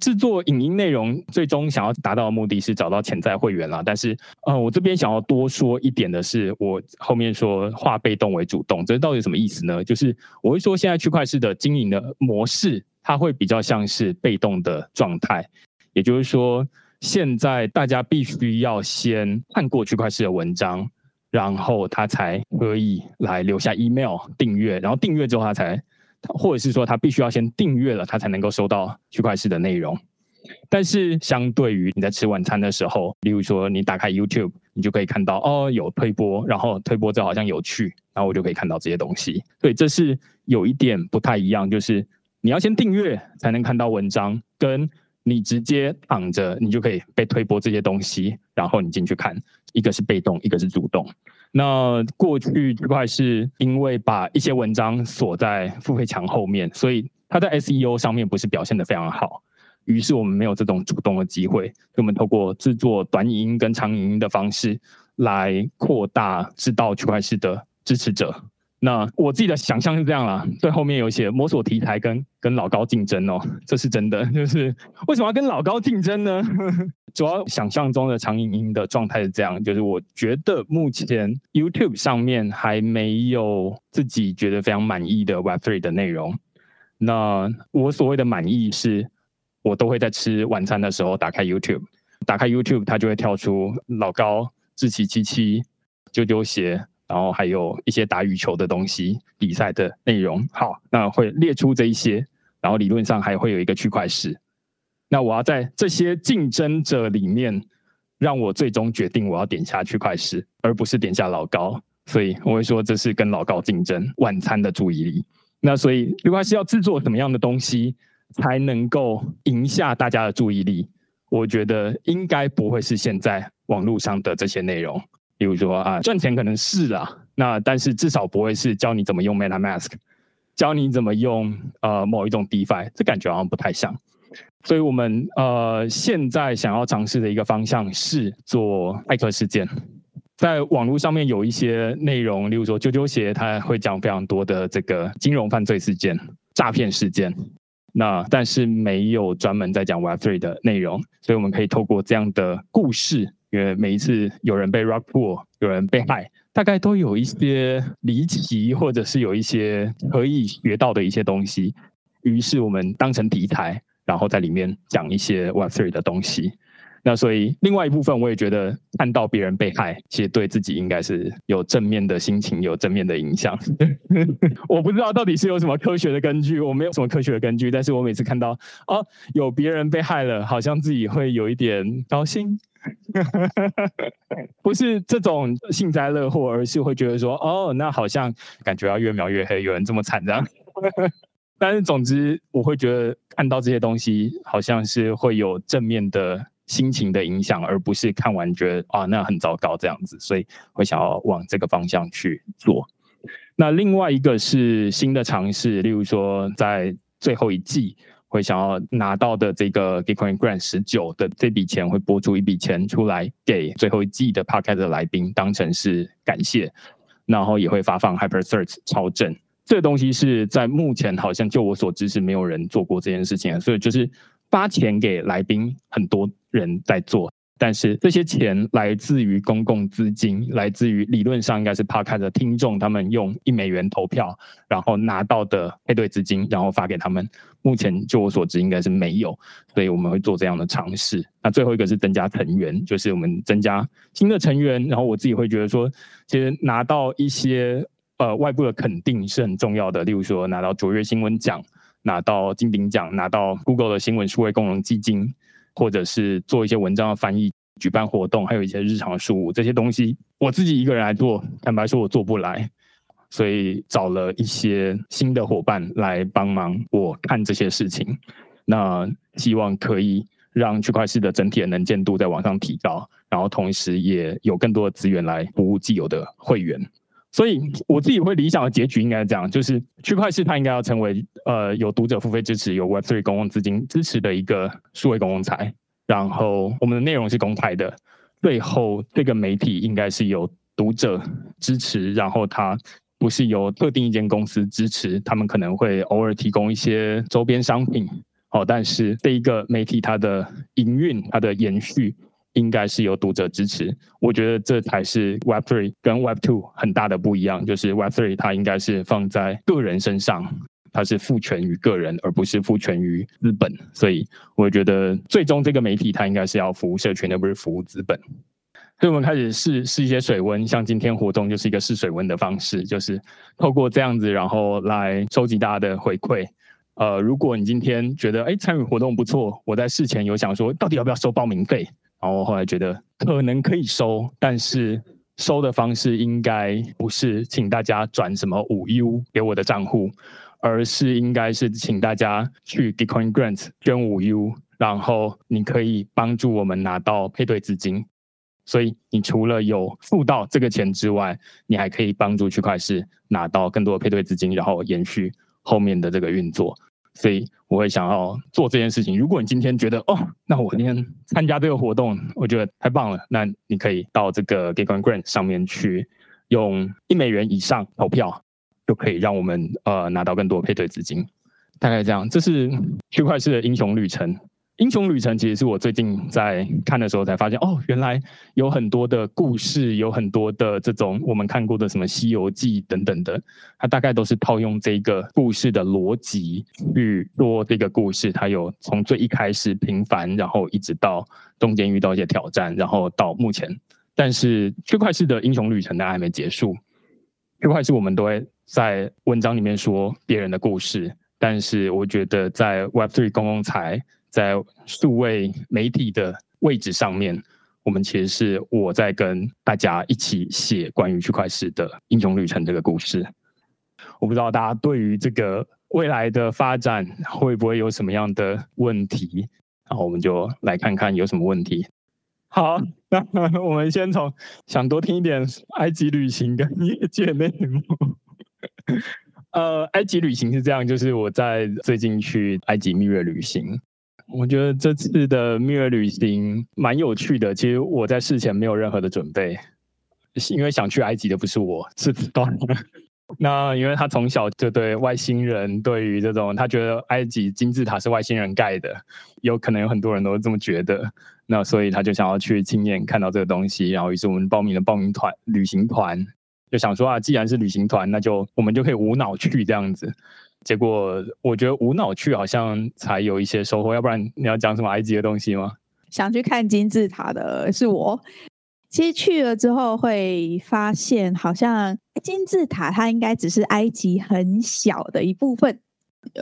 制作影音内容，最终想要达到的目的是找到潜在会员啦。但是，呃，我这边想要多说一点的是，我后面说化被动为主动，这到底什么意思呢？就是我会说，现在区块式的经营的模式，它会比较像是被动的状态。也就是说，现在大家必须要先看过区块式的文章，然后他才可以来留下 email 订阅，然后订阅之后他才。或者是说他必须要先订阅了，他才能够收到区块式的内容。但是相对于你在吃晚餐的时候，例如说你打开 YouTube，你就可以看到哦有推播，然后推播这好像有趣，然后我就可以看到这些东西。所以这是有一点不太一样，就是你要先订阅才能看到文章，跟你直接躺着你就可以被推播这些东西，然后你进去看，一个是被动，一个是主动。那过去区块是因为把一些文章锁在付费墙后面，所以它在 SEO 上面不是表现的非常好。于是我们没有这种主动的机会，所以我们透过制作短影音跟长影音的方式来扩大知道区块式的支持者。那我自己的想象是这样啦，最后面有写摸索题材跟跟老高竞争哦，这是真的。就是为什么要跟老高竞争呢？主要想象中的长影音的状态是这样，就是我觉得目前 YouTube 上面还没有自己觉得非常满意的 Web3 的内容。那我所谓的满意是，我都会在吃晚餐的时候打开 YouTube，打开 YouTube 它就会跳出老高、志奇七七、啾啾鞋。然后还有一些打羽球的东西，比赛的内容。好，那会列出这一些，然后理论上还会有一个区块式。那我要在这些竞争者里面，让我最终决定我要点下区块式，而不是点下老高。所以我会说这是跟老高竞争晚餐的注意力。那所以区块式要制作什么样的东西才能够赢下大家的注意力？我觉得应该不会是现在网络上的这些内容。比如说啊，赚钱可能是啦，那但是至少不会是教你怎么用 MetaMask，教你怎么用呃某一种 DeFi，这感觉好像不太像。所以我们呃现在想要尝试的一个方向是做艾克事件，在网络上面有一些内容，例如说啾啾鞋，它会讲非常多的这个金融犯罪事件、诈骗事件，那但是没有专门在讲 Web3 的内容，所以我们可以透过这样的故事。因为每一次有人被 rock pool，有人被害，大概都有一些离奇，或者是有一些可以学到的一些东西。于是我们当成题材，然后在里面讲一些 Web Three 的东西。那所以另外一部分，我也觉得看到别人被害，其实对自己应该是有正面的心情，有正面的影响。我不知道到底是有什么科学的根据，我没有什么科学的根据，但是我每次看到哦，有别人被害了，好像自己会有一点高兴。不是这种幸灾乐祸，而是会觉得说，哦，那好像感觉要越描越黑，有人这么惨这样。但是总之，我会觉得看到这些东西，好像是会有正面的心情的影响，而不是看完觉得啊，那很糟糕这样子，所以会想要往这个方向去做。那另外一个是新的尝试，例如说在最后一季。会想要拿到的这个 Bitcoin Grant 十九的这笔钱，会拨出一笔钱出来给最后一季的 Podcast 的来宾，当成是感谢，然后也会发放 Hyper Search 超正。这个东西是在目前好像就我所知是没有人做过这件事情，所以就是发钱给来宾，很多人在做。但是这些钱来自于公共资金，来自于理论上应该是 Podcast 的听众，他们用一美元投票，然后拿到的配对资金，然后发给他们。目前就我所知应该是没有，所以我们会做这样的尝试。那最后一个是增加成员，就是我们增加新的成员。然后我自己会觉得说，其实拿到一些呃外部的肯定是很重要的，例如说拿到卓越新闻奖，拿到金鼎奖，拿到 Google 的新闻数位共荣基金。或者是做一些文章的翻译、举办活动，还有一些日常的事务，这些东西我自己一个人来做，坦白说我做不来，所以找了一些新的伙伴来帮忙我看这些事情。那希望可以让区块链的整体的能见度在往上提高，然后同时也有更多的资源来服务既有的会员。所以我自己会理想的结局应该是这样，就是区块链它应该要成为呃有读者付费支持、有 Web3 公共资金支持的一个数位公共财，然后我们的内容是公开的，最后这个媒体应该是有读者支持，然后它不是由特定一间公司支持，他们可能会偶尔提供一些周边商品，哦，但是这一个媒体它的营运、它的延续。应该是由读者支持，我觉得这才是 Web Three 跟 Web Two 很大的不一样。就是 Web Three 它应该是放在个人身上，它是赋权于个人，而不是赋权于资本。所以我觉得最终这个媒体它应该是要服务社群，而不是服务资本。所以我们开始试试一些水温，像今天活动就是一个试水温的方式，就是透过这样子，然后来收集大家的回馈。呃，如果你今天觉得哎参与活动不错，我在事前有想说到底要不要收报名费。然后后来觉得可能可以收，但是收的方式应该不是请大家转什么五 U 给我的账户，而是应该是请大家去 Bitcoin Grant 捐五 U，然后你可以帮助我们拿到配对资金。所以你除了有付到这个钱之外，你还可以帮助区块市拿到更多的配对资金，然后延续后面的这个运作。所以我会想要做这件事情。如果你今天觉得哦，那我今天参加这个活动，我觉得太棒了，那你可以到这个 g i t c o i n Grant 上面去，用一美元以上投票，就可以让我们呃拿到更多配对资金。大概这样，这是区块链的英雄旅程。英雄旅程其实是我最近在看的时候才发现，哦，原来有很多的故事，有很多的这种我们看过的什么《西游记》等等的，它大概都是套用这个故事的逻辑去做这个故事。它有从最一开始平凡，然后一直到中间遇到一些挑战，然后到目前。但是区块链的英雄旅程呢还没结束，区块链我们都会在文章里面说别人的故事，但是我觉得在 Web3 公共财。在数位媒体的位置上面，我们其实是我在跟大家一起写关于区块链的英雄旅程这个故事。我不知道大家对于这个未来的发展会不会有什么样的问题，然后我们就来看看有什么问题。好，那 我们先从想多听一点埃及旅行跟业界内幕。呃，埃及旅行是这样，就是我在最近去埃及蜜月旅行。我觉得这次的蜜月旅行蛮有趣的。其实我在事前没有任何的准备，因为想去埃及的不是我，是段。那因为他从小就对外星人，对于这种他觉得埃及金字塔是外星人盖的，有可能有很多人都这么觉得。那所以他就想要去亲眼看到这个东西。然后于是我们报名了报名团旅行团，就想说啊，既然是旅行团，那就我们就可以无脑去这样子。结果我觉得无脑去好像才有一些收获，要不然你要讲什么埃及的东西吗？想去看金字塔的是我。其实去了之后会发现，好像金字塔它应该只是埃及很小的一部分。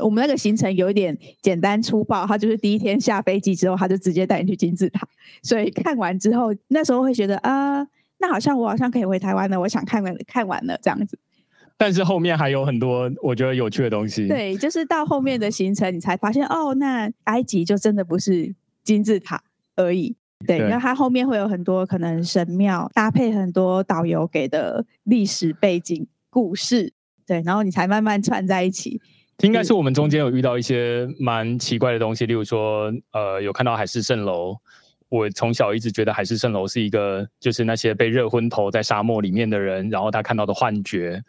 我们那个行程有一点简单粗暴，他就是第一天下飞机之后，他就直接带你去金字塔。所以看完之后，那时候会觉得啊，那好像我好像可以回台湾了。我想看完看完了这样子。但是后面还有很多我觉得有趣的东西。对，就是到后面的行程，你才发现哦，那埃及就真的不是金字塔而已。对，因为它后面会有很多可能神庙，搭配很多导游给的历史背景故事。对，然后你才慢慢串在一起。应该是我们中间有遇到一些蛮奇怪的东西，例如说，呃，有看到海市蜃楼。我从小一直觉得海市蜃楼是一个，就是那些被热昏头在沙漠里面的人，然后他看到的幻觉。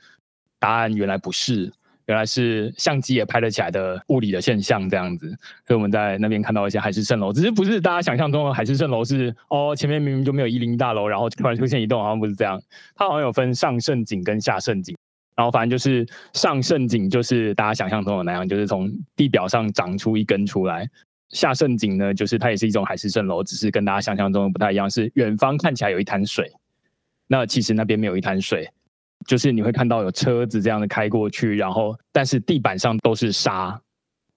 答案原来不是，原来是相机也拍得起来的物理的现象这样子。所以我们在那边看到一些海市蜃楼，只是不是大家想象中的海市蜃楼是哦，前面明明就没有一零大楼，然后突然出现一栋，好像不是这样。它好像有分上盛景跟下盛景，然后反正就是上盛景就是大家想象中的那样，就是从地表上长出一根出来。下盛景呢，就是它也是一种海市蜃楼，只是跟大家想象中的不太一样，是远方看起来有一滩水，那其实那边没有一滩水。就是你会看到有车子这样的开过去，然后但是地板上都是沙，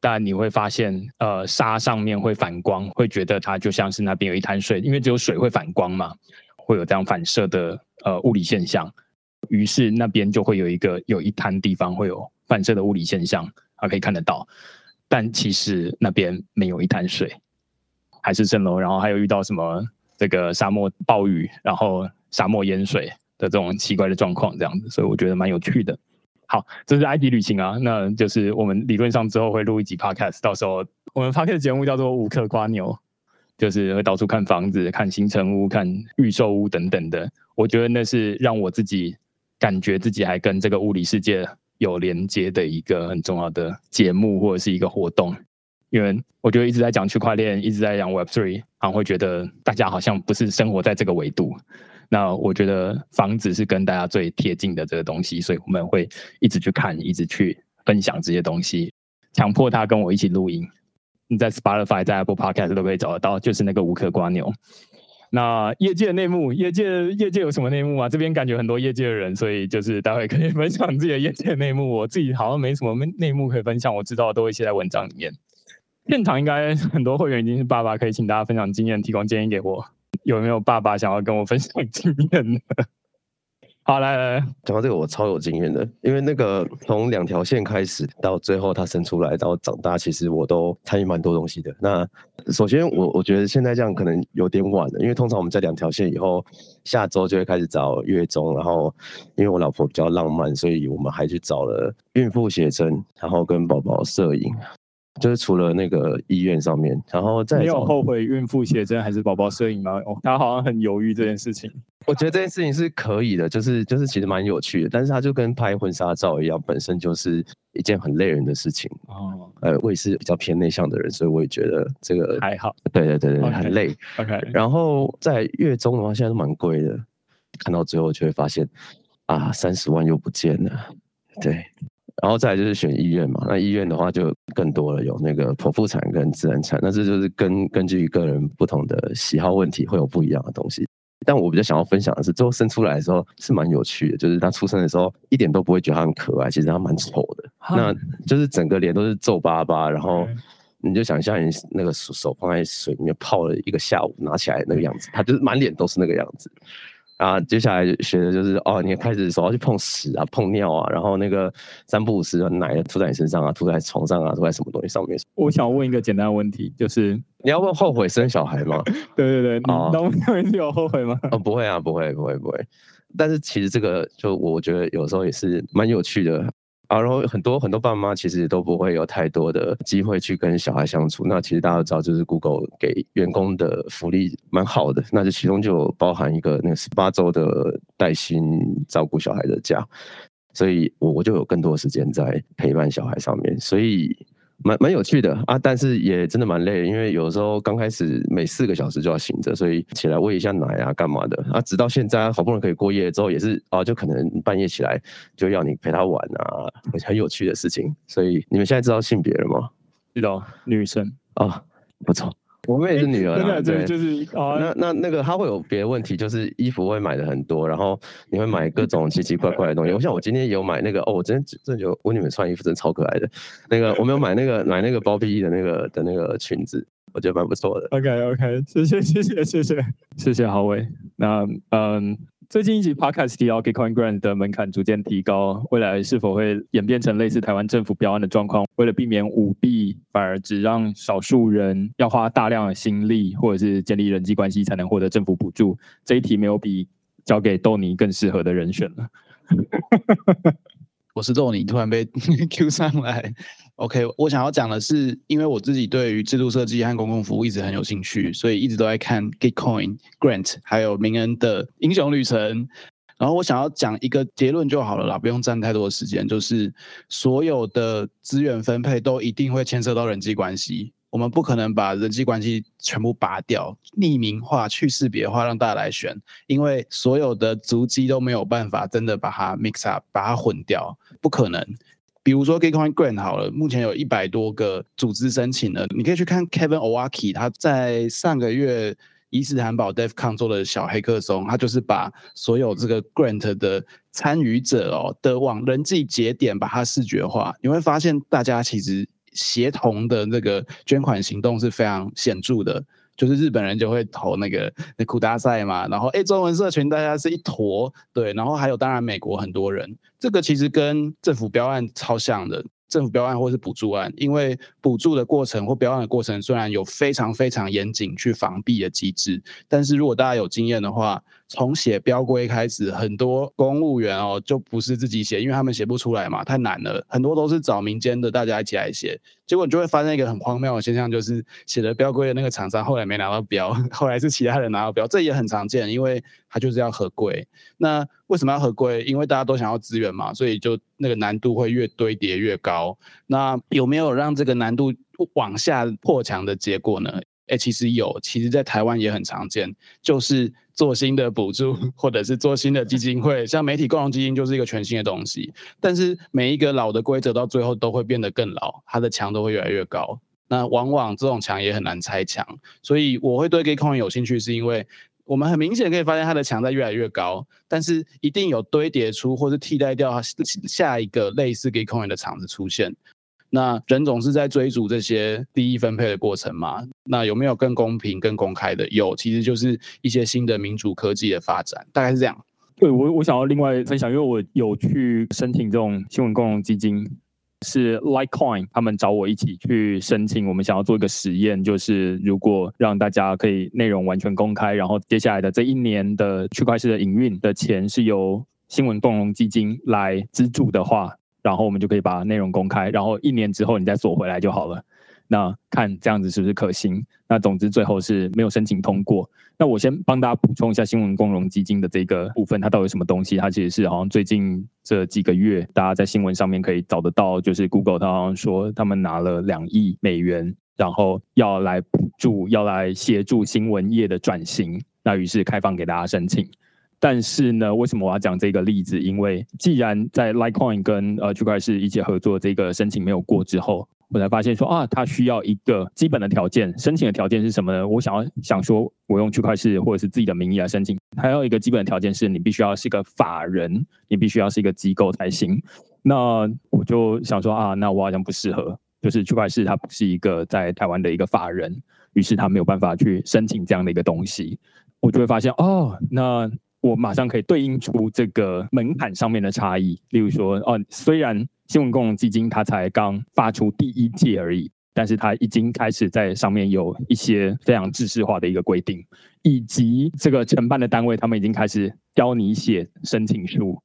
但你会发现，呃，沙上面会反光，会觉得它就像是那边有一滩水，因为只有水会反光嘛，会有这样反射的呃物理现象，于是那边就会有一个有一滩地方会有反射的物理现象，啊可以看得到，但其实那边没有一滩水，还是蜃楼，然后还有遇到什么这个沙漠暴雨，然后沙漠淹水。的这种奇怪的状况，这样子，所以我觉得蛮有趣的。好，这是埃及旅行啊，那就是我们理论上之后会录一集 podcast，到时候我们 podcast 节目叫做五克瓜牛，就是会到处看房子、看新城屋、看预售屋等等的。我觉得那是让我自己感觉自己还跟这个物理世界有连接的一个很重要的节目或者是一个活动，因为我觉得一直在讲区块链，一直在讲 Web Three，然后会觉得大家好像不是生活在这个维度。那我觉得房子是跟大家最贴近的这个东西，所以我们会一直去看，一直去分享这些东西，强迫他跟我一起录音。你在 Spotify、在 Apple Podcast 都可以找得到，就是那个无壳瓜牛。那业界内幕，业界业界有什么内幕啊？这边感觉很多业界的人，所以就是待会可以 分享自己的业界内幕。我自己好像没什么内幕可以分享，我知道都会写在文章里面。现场应该很多会员已经是爸爸，可以请大家分享经验，提供建议给我。有没有爸爸想要跟我分享经验呢？好，来来，讲到这个，我超有经验的，因为那个从两条线开始到最后他生出来，到长大，其实我都参与蛮多东西的。那首先，我我觉得现在这样可能有点晚了，因为通常我们在两条线以后，下周就会开始找月中，然后因为我老婆比较浪漫，所以我们还去找了孕妇写真，然后跟宝宝摄影。就是除了那个医院上面，然后再没有后悔孕妇写真还是宝宝摄影吗？哦，他好像很犹豫这件事情。我觉得这件事情是可以的，就是就是其实蛮有趣的，但是它就跟拍婚纱照一样，本身就是一件很累人的事情。哦，呃，我也是比较偏内向的人，所以我也觉得这个还好。对对对对，很累。OK，然后在月中的话，现在都蛮贵的，看到最后就会发现啊，三十万又不见了。对。然后再来就是选医院嘛，那医院的话就更多了，有那个剖腹产跟自然产，那这就是根根据个人不同的喜好问题会有不一样的东西。但我比较想要分享的是，最后生出来的时候是蛮有趣的，就是他出生的时候一点都不会觉得他很可爱，其实他蛮丑的，那就是整个脸都是皱巴巴，然后你就想象你那个手放在水里面泡了一个下午，拿起来那个样子，他就是满脸都是那个样子。啊，接下来学的就是哦，你开始手要去碰屎啊，碰尿啊，然后那个三不五时奶吐在你身上啊，吐在床上啊，吐在什么东西上面。我想问一个简单的问题，就是你要问后悔生小孩吗？对对对，哦，那你有后悔吗？哦，不会啊，不会，不会，不会。但是其实这个就我觉得有时候也是蛮有趣的。啊，然后很多很多爸妈其实都不会有太多的机会去跟小孩相处。那其实大家都知道，就是 Google 给员工的福利蛮好的，那就其中就包含一个那个十八周的带薪照顾小孩的假，所以我我就有更多时间在陪伴小孩上面，所以。蛮蛮有趣的啊，但是也真的蛮累，因为有时候刚开始每四个小时就要醒着，所以起来喂一下奶啊，干嘛的啊？直到现在好不容易可以过夜之后，也是啊，就可能半夜起来就要你陪他玩啊，很有趣的事情。所以你们现在知道性别了吗？知道，女生啊，不错。我们也是女儿，对，就是那那那个她会有别的问题，就是衣服会买的很多，然后你会买各种奇奇怪怪的东西。我 像我今天有买那个哦，我今天真的有我女儿穿衣服真的超可爱的，那个我没有买那个买那个包皮衣的那个的那个裙子，我觉得蛮不错的。OK OK，谢谢谢谢谢谢谢谢郝伟。那嗯。最近一集 Podcast 提到 Bitcoin Grant 的门槛逐渐提高，未来是否会演变成类似台湾政府标案的状况？为了避免舞弊，反而只让少数人要花大量的心力，或者是建立人际关系才能获得政府补助？这一题没有比交给豆尼更适合的人选了。我是豆尼，突然被 Q 上来。OK，我想要讲的是，因为我自己对于制度设计和公共服务一直很有兴趣，所以一直都在看 Gitcoin Grant 还有明恩的英雄旅程。然后我想要讲一个结论就好了啦，不用占太多的时间。就是所有的资源分配都一定会牵涉到人际关系，我们不可能把人际关系全部拔掉、匿名化、去识别化，让大家来选，因为所有的足迹都没有办法真的把它 mix up、把它混掉，不可能。比如说 Gitcoin Grant 好了，目前有一百多个组织申请了。你可以去看 Kevin Owaki，他在上个月伊斯坦堡 DevCon 做的小黑客松，他就是把所有这个 Grant 的参与者哦的往人际节点把它视觉化，你会发现大家其实协同的那个捐款行动是非常显著的。就是日本人就会投那个那库大赛嘛，然后哎，中文社群大家是一坨，对，然后还有当然美国很多人，这个其实跟政府标案超像的，政府标案或是补助案，因为补助的过程或标案的过程虽然有非常非常严谨去防弊的机制，但是如果大家有经验的话，从写标规开始，很多公务员哦就不是自己写，因为他们写不出来嘛，太难了。很多都是找民间的大家一起来写，结果你就会发现一个很荒谬的现象，就是写的标规的那个厂商后来没拿到标，后来是其他人拿到标，这也很常见，因为他就是要合规。那为什么要合规？因为大家都想要资源嘛，所以就那个难度会越堆叠越高。那有没有让这个难度往下破墙的结果呢？哎，其实有，其实在台湾也很常见，就是做新的补助，或者是做新的基金会，像媒体共同基金就是一个全新的东西。但是每一个老的规则到最后都会变得更老，它的墙都会越来越高。那往往这种墙也很难拆墙，所以我会对 Gitcoin 有兴趣，是因为我们很明显可以发现它的墙在越来越高，但是一定有堆叠出或是替代掉下一个类似 Gitcoin 的厂子出现。那人总是在追逐这些利益分配的过程嘛？那有没有更公平、更公开的？有，其实就是一些新的民主科技的发展，大概是这样。对我，我想要另外分享，因为我有去申请这种新闻共融基金，是 Litecoin 他们找我一起去申请，我们想要做一个实验，就是如果让大家可以内容完全公开，然后接下来的这一年的区块链的营运的钱是由新闻共融基金来资助的话。然后我们就可以把内容公开，然后一年之后你再锁回来就好了。那看这样子是不是可行？那总之最后是没有申请通过。那我先帮大家补充一下新闻共融基金的这个部分，它到底什么东西？它其实是好像最近这几个月大家在新闻上面可以找得到，就是 Google 它好像说他们拿了两亿美元，然后要来补助，要来协助新闻业的转型。那于是开放给大家申请。但是呢，为什么我要讲这个例子？因为既然在 Litecoin 跟呃区块链一起合作，这个申请没有过之后，我才发现说啊，它需要一个基本的条件。申请的条件是什么呢？我想要想说，我用区块链或者是自己的名义来申请，还有一个基本的条件是你必须要是一个法人，你必须要是一个机构才行。那我就想说啊，那我好像不适合，就是区块链它不是一个在台湾的一个法人，于是他没有办法去申请这样的一个东西。我就会发现哦，那。我马上可以对应出这个门槛上面的差异，例如说，哦，虽然新闻共基金它才刚发出第一季而已，但是它已经开始在上面有一些非常制式化的一个规定，以及这个承办的单位他们已经开始教你写申请书。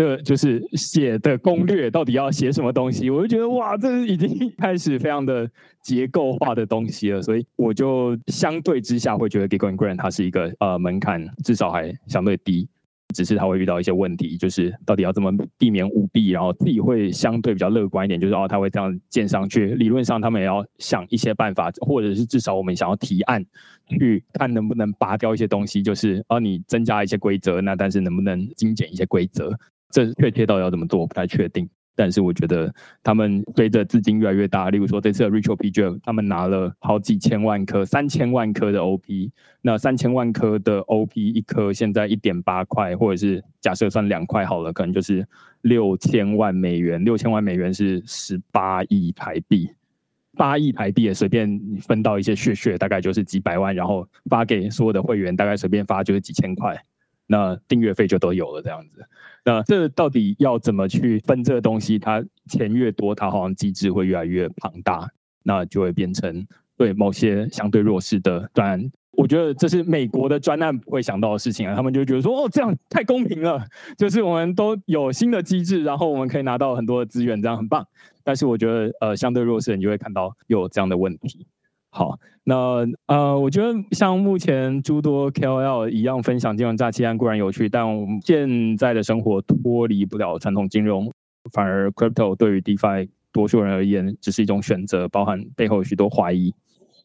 这就是写的攻略，到底要写什么东西？我就觉得哇，这已经 开始非常的结构化的东西了，所以我就相对之下会觉得 Get Grant 它是一个呃门槛至少还相对低，只是它会遇到一些问题，就是到底要怎么避免舞弊，然后自己会相对比较乐观一点，就是哦，它会这样建上去，理论上他们也要想一些办法，或者是至少我们想要提案去看能不能拔掉一些东西，就是哦，你增加一些规则，那但是能不能精简一些规则？这确切到底要怎么做，我不太确定。但是我觉得他们随着资金越来越大，例如说这次的 Rachel P. J. 他们拿了好几千万颗、三千万颗的 OP，那三千万颗的 OP 一颗现在一点八块，或者是假设算两块好了，可能就是六千万美元。六千万美元是十八亿台币，八亿台币也随便分到一些血血，大概就是几百万，然后发给所有的会员，大概随便发就是几千块。那订阅费就都有了，这样子。那这到底要怎么去分这个东西？它钱越多，它好像机制会越来越庞大，那就会变成对某些相对弱势的专案。我觉得这是美国的专案会想到的事情啊，他们就觉得说，哦，这样太公平了，就是我们都有新的机制，然后我们可以拿到很多的资源，这样很棒。但是我觉得，呃，相对弱势的，你就会看到有这样的问题。好，那呃，我觉得像目前诸多 KOL 一样分享金融诈欺案固然有趣，但我们现在的生活脱离不了传统金融，反而 Crypto 对于 DeFi 多数人而言只是一种选择，包含背后许多怀疑。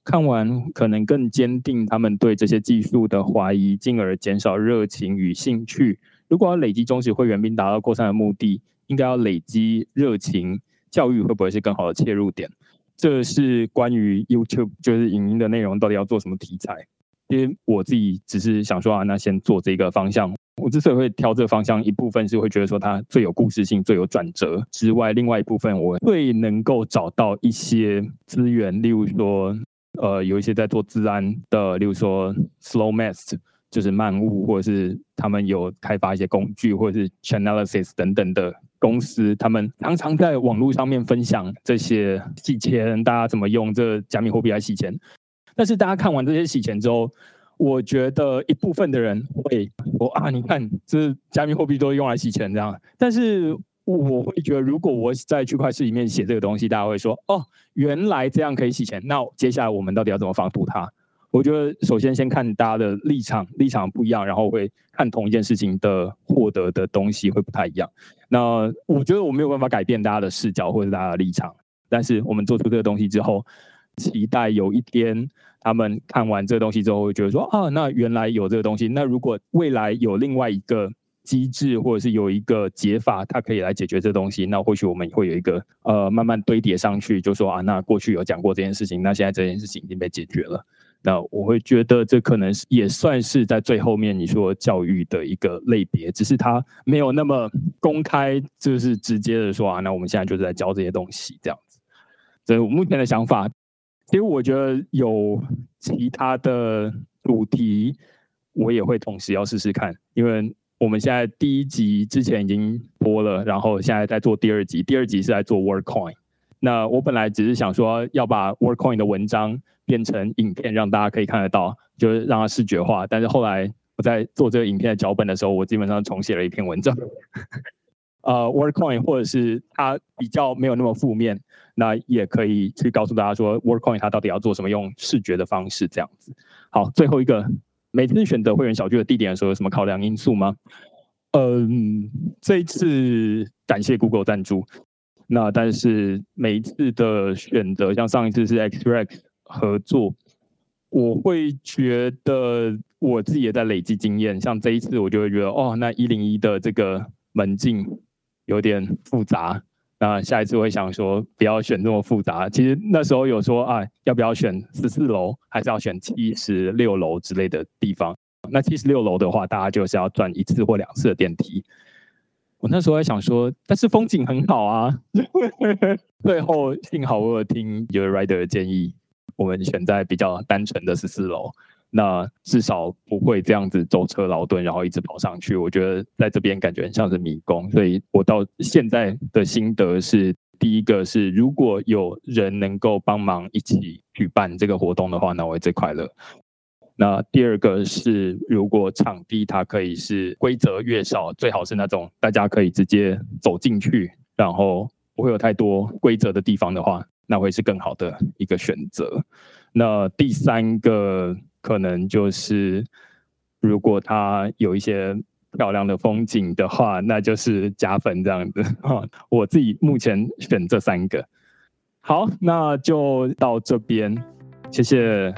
看完可能更坚定他们对这些技术的怀疑，进而减少热情与兴趣。如果要累积忠实会员并达到扩散的目的，应该要累积热情，教育会不会是更好的切入点？这是关于 YouTube，就是影音的内容到底要做什么题材？因为我自己只是想说啊，那先做这个方向。我之所以会挑这个方向，一部分是会觉得说它最有故事性、最有转折之外，另外一部分我最能够找到一些资源，例如说，呃，有一些在做自安的，例如说 Slow Math，就是慢物，或者是他们有开发一些工具，或者是 Chainalysis 等等的。公司他们常常在网络上面分享这些洗钱，大家怎么用这加密货币来洗钱？但是大家看完这些洗钱之后，我觉得一部分的人会说啊，你看这加密货币都用来洗钱这样，但是我会觉得，如果我在区块链里面写这个东西，大家会说哦，原来这样可以洗钱，那接下来我们到底要怎么防堵它？我觉得首先先看大家的立场，立场不一样，然后会看同一件事情的获得的东西会不太一样。那我觉得我没有办法改变大家的视角或者大家的立场，但是我们做出这个东西之后，期待有一天他们看完这个东西之后，会觉得说啊，那原来有这个东西。那如果未来有另外一个机制，或者是有一个解法，它可以来解决这东西，那或许我们会有一个呃慢慢堆叠上去，就说啊，那过去有讲过这件事情，那现在这件事情已经被解决了。那我会觉得这可能是也算是在最后面你说教育的一个类别，只是它没有那么公开，就是直接的说啊，那我们现在就是在教这些东西这样子。所以我目前的想法，其实我觉得有其他的主题，我也会同时要试试看，因为我们现在第一集之前已经播了，然后现在在做第二集，第二集是在做 WorkCoin。那我本来只是想说要把 WorkCoin 的文章变成影片，让大家可以看得到，就是让它视觉化。但是后来我在做这个影片的脚本的时候，我基本上重写了一篇文章。呃，WorkCoin 或者是它比较没有那么负面，那也可以去告诉大家说 WorkCoin 它到底要做什么，用视觉的方式这样子。好，最后一个，每次选择会员小聚的地点的时候，有什么考量因素吗？嗯，这一次感谢 Google 赞助。那但是每一次的选择，像上一次是 Xrex 合作，我会觉得我自己也在累积经验。像这一次，我就会觉得哦，那一零一的这个门禁有点复杂。那下一次我会想说，不要选这么复杂。其实那时候有说啊，要不要选十四楼，还是要选七十六楼之类的地方？那七十六楼的话，大家就是要转一次或两次的电梯。我那时候还想说，但是风景很好啊。最后幸好我有听 Your Rider 的建议，我们选在比较单纯的十四楼，那至少不会这样子舟车劳顿，然后一直跑上去。我觉得在这边感觉很像是迷宫，所以我到现在的心得是：第一个是如果有人能够帮忙一起举办这个活动的话，那我会最快乐。那第二个是，如果场地它可以是规则越少，最好是那种大家可以直接走进去，然后不会有太多规则的地方的话，那会是更好的一个选择。那第三个可能就是，如果它有一些漂亮的风景的话，那就是加分这样子。我自己目前选这三个。好，那就到这边，谢谢。